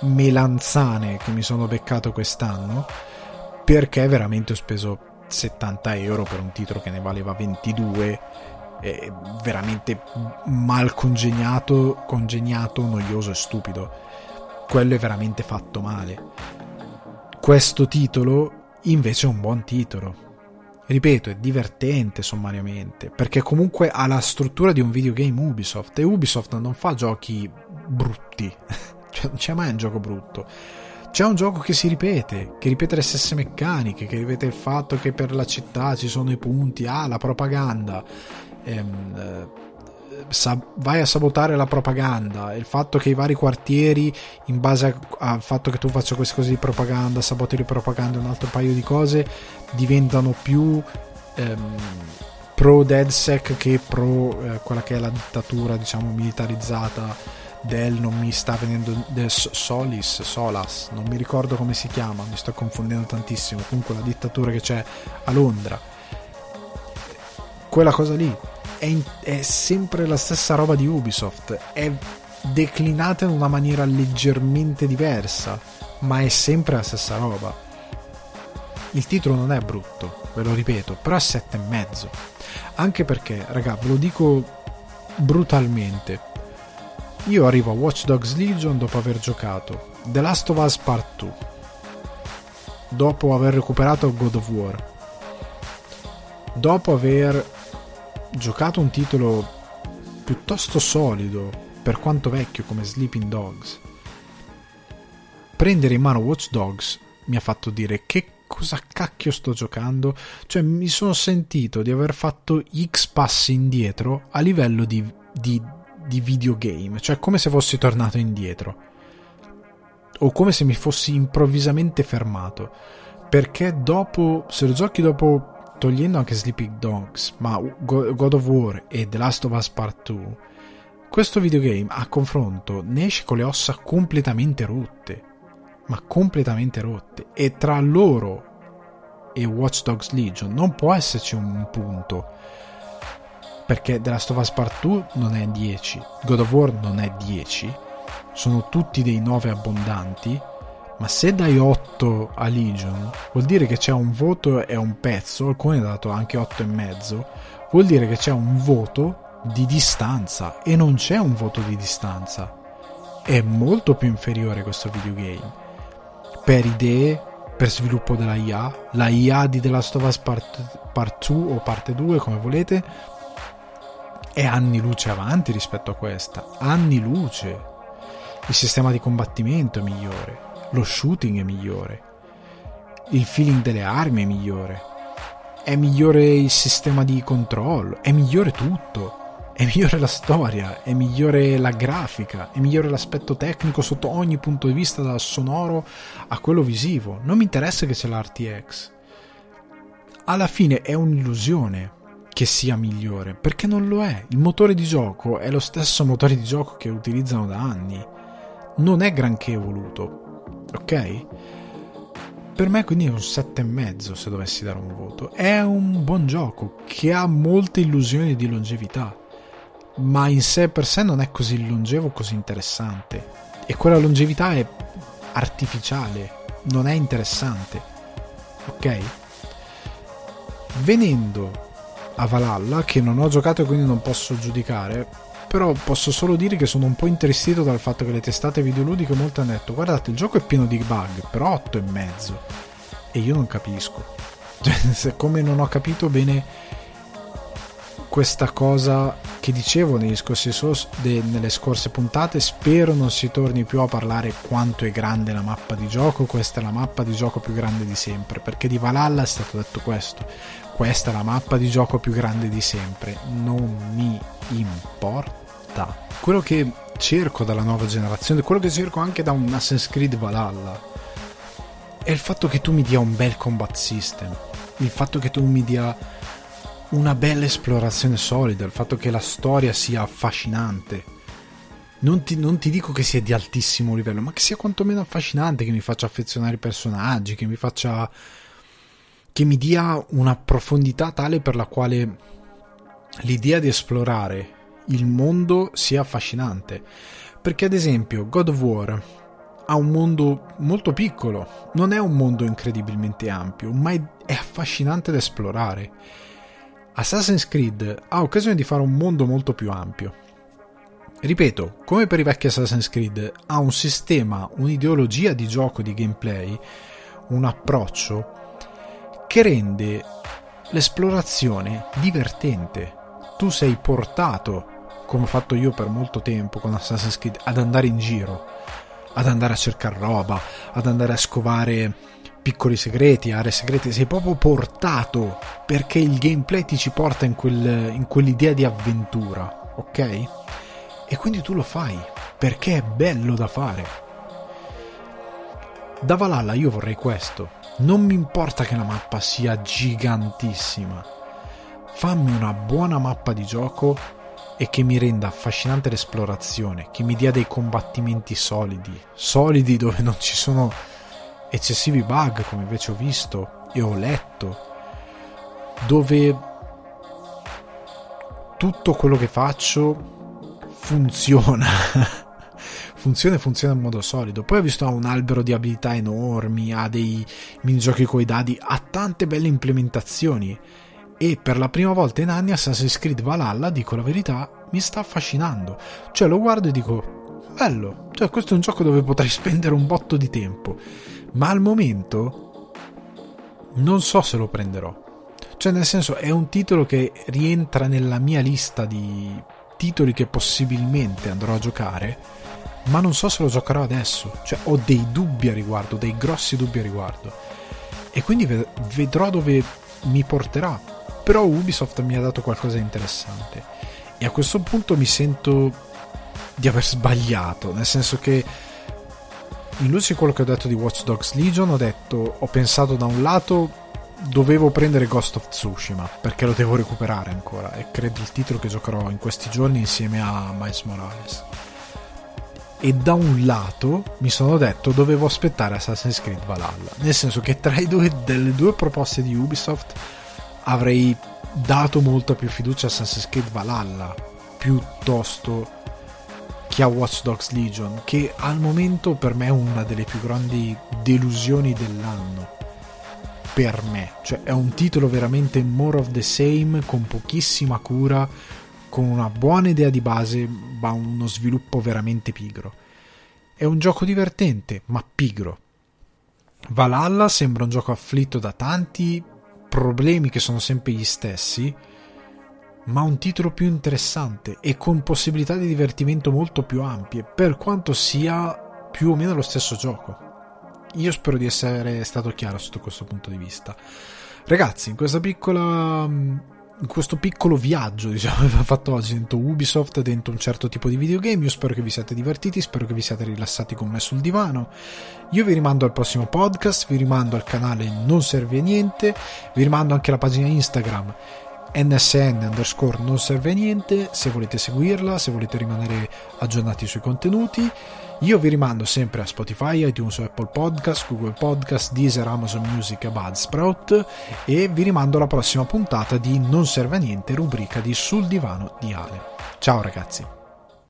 melanzane che mi sono beccato quest'anno perché veramente ho speso 70 euro per un titolo che ne valeva 22 è veramente mal congegnato, congegnato, noioso e stupido. quello è veramente fatto male. Questo titolo invece è un buon titolo. Ripeto, è divertente sommariamente, perché comunque ha la struttura di un videogame Ubisoft e Ubisoft non fa giochi brutti, cioè non c'è mai un gioco brutto. C'è un gioco che si ripete, che ripete le stesse meccaniche, che ripete il fatto che per la città ci sono i punti, ah, la propaganda. Ehm, eh, vai a sabotare la propaganda, il fatto che i vari quartieri, in base al fatto che tu faccia queste cose di propaganda, saboti di propaganda e un altro paio di cose, diventano più ehm, pro DedSec che pro eh, quella che è la dittatura, diciamo, militarizzata del non mi sta venendo del Solis, Solas, non mi ricordo come si chiama, mi sto confondendo tantissimo, comunque la dittatura che c'è a Londra. Quella cosa lì è, è sempre la stessa roba di Ubisoft, è declinata in una maniera leggermente diversa, ma è sempre la stessa roba. Il titolo non è brutto, ve lo ripeto, però è 7,5. Anche perché, raga, ve lo dico brutalmente. Io arrivo a Watch Dogs Legion dopo aver giocato The Last of Us Part 2, dopo aver recuperato God of War, dopo aver giocato un titolo piuttosto solido per quanto vecchio come Sleeping Dogs, prendere in mano Watch Dogs mi ha fatto dire che cosa cacchio sto giocando? Cioè mi sono sentito di aver fatto X passi indietro a livello di, di, di videogame, cioè come se fossi tornato indietro. O come se mi fossi improvvisamente fermato. Perché dopo se lo giochi dopo togliendo anche Sleeping Dogs, ma God of War e The Last of Us Part 2, questo videogame a confronto ne esce con le ossa completamente rotte, ma completamente rotte, e tra loro e Watch Dogs Legion non può esserci un punto, perché The Last of Us Part 2 non è 10, God of War non è 10, sono tutti dei 9 abbondanti, ma se dai 8 a Legion, vuol dire che c'è un voto e un pezzo, alcuni hanno dato anche 8 e mezzo, vuol dire che c'è un voto di distanza e non c'è un voto di distanza. È molto più inferiore questo videogame. Per idee, per sviluppo della IA, la IA di The Last of Us Part, part 2 o parte 2, come volete, è anni luce avanti rispetto a questa. Anni luce. Il sistema di combattimento è migliore lo shooting è migliore, il feeling delle armi è migliore, è migliore il sistema di controllo, è migliore tutto. È migliore la storia, è migliore la grafica, è migliore l'aspetto tecnico sotto ogni punto di vista, dal sonoro a quello visivo. Non mi interessa che c'è l'RTX. Alla fine è un'illusione che sia migliore, perché non lo è. Il motore di gioco è lo stesso motore di gioco che utilizzano da anni. Non è granché evoluto, ok? Per me quindi è un 7,5 se dovessi dare un voto. È un buon gioco che ha molte illusioni di longevità, ma in sé per sé non è così longevo, così interessante. E quella longevità è artificiale, non è interessante. Ok? Venendo a Valhalla, che non ho giocato e quindi non posso giudicare, però posso solo dire che sono un po' intristito dal fatto che le testate videoludiche molto hanno detto guardate il gioco è pieno di bug, però 8 e mezzo. E io non capisco. Cioè, come non ho capito bene questa cosa che dicevo scorsi nelle scorse puntate, spero non si torni più a parlare quanto è grande la mappa di gioco, questa è la mappa di gioco più grande di sempre, perché di Valhalla è stato detto questo, questa è la mappa di gioco più grande di sempre, non mi importa. Quello che cerco dalla nuova generazione, quello che cerco anche da un Assassin's Creed Valhalla, è il fatto che tu mi dia un bel combat system, il fatto che tu mi dia una bella esplorazione solida, il fatto che la storia sia affascinante. Non ti, non ti, dico che sia di altissimo livello, ma che sia quantomeno affascinante, che mi faccia affezionare i personaggi, che mi faccia che mi dia una profondità tale per la quale l'idea di esplorare il mondo sia affascinante. Perché ad esempio God of War ha un mondo molto piccolo, non è un mondo incredibilmente ampio, ma è, affascinante da esplorare. Assassin's Creed ha occasione di fare un mondo molto più ampio, ripeto, come per i vecchi Assassin's Creed, ha un sistema, un'ideologia di gioco, di gameplay, un approccio che rende l'esplorazione divertente. Tu sei portato, come ho fatto io per molto tempo con Assassin's Creed, ad andare in giro, ad andare a cercare roba, ad andare a scovare piccoli segreti, aree segrete, sei proprio portato perché il gameplay ti ci porta in, quel, in quell'idea di avventura, ok? E quindi tu lo fai perché è bello da fare. Da Valhalla io vorrei questo. Non mi importa che la mappa sia gigantissima. Fammi una buona mappa di gioco e che mi renda affascinante l'esplorazione, che mi dia dei combattimenti solidi, solidi dove non ci sono eccessivi bug come invece ho visto e ho letto, dove tutto quello che faccio funziona. funziona e funziona in modo solido. Poi ho visto un albero di abilità enormi, ha dei minigiochi coi dadi, ha tante belle implementazioni. E per la prima volta in anni Assassin's Creed Valhalla, dico la verità, mi sta affascinando. Cioè lo guardo e dico, bello, cioè questo è un gioco dove potrei spendere un botto di tempo. Ma al momento non so se lo prenderò. Cioè nel senso è un titolo che rientra nella mia lista di titoli che possibilmente andrò a giocare ma non so se lo giocherò adesso. Cioè, ho dei dubbi a riguardo, dei grossi dubbi a riguardo. E quindi vedrò dove mi porterà. Però Ubisoft mi ha dato qualcosa di interessante. E a questo punto mi sento di aver sbagliato, nel senso che in luce di quello che ho detto di Watch Dogs Legion ho detto, ho pensato da un lato dovevo prendere Ghost of Tsushima perché lo devo recuperare ancora e credo il titolo che giocherò in questi giorni insieme a Miles Morales e da un lato mi sono detto dovevo aspettare Assassin's Creed Valhalla nel senso che tra due delle due proposte di Ubisoft avrei dato molta più fiducia a Assassin's Creed Valhalla piuttosto che a Watch Dogs Legion che al momento per me è una delle più grandi delusioni dell'anno per me cioè è un titolo veramente more of the same con pochissima cura con una buona idea di base, ma uno sviluppo veramente pigro. È un gioco divertente, ma pigro. Valhalla sembra un gioco afflitto da tanti problemi che sono sempre gli stessi, ma un titolo più interessante e con possibilità di divertimento molto più ampie, per quanto sia più o meno lo stesso gioco. Io spero di essere stato chiaro sotto questo punto di vista. Ragazzi, in questa piccola in questo piccolo viaggio diciamo, che fatto oggi dentro Ubisoft, dentro un certo tipo di videogame. Io spero che vi siate divertiti, spero che vi siate rilassati con me sul divano. Io vi rimando al prossimo podcast, vi rimando al canale Non Serve a Niente, vi rimando anche alla pagina Instagram nsn underscore non serve a niente se volete seguirla, se volete rimanere aggiornati sui contenuti. Io vi rimando sempre a Spotify, iTunes, Apple Podcast, Google Podcast, Deezer, Amazon Music e Budsprout e vi rimando alla prossima puntata di Non serve a niente, rubrica di Sul divano di Ale. Ciao ragazzi!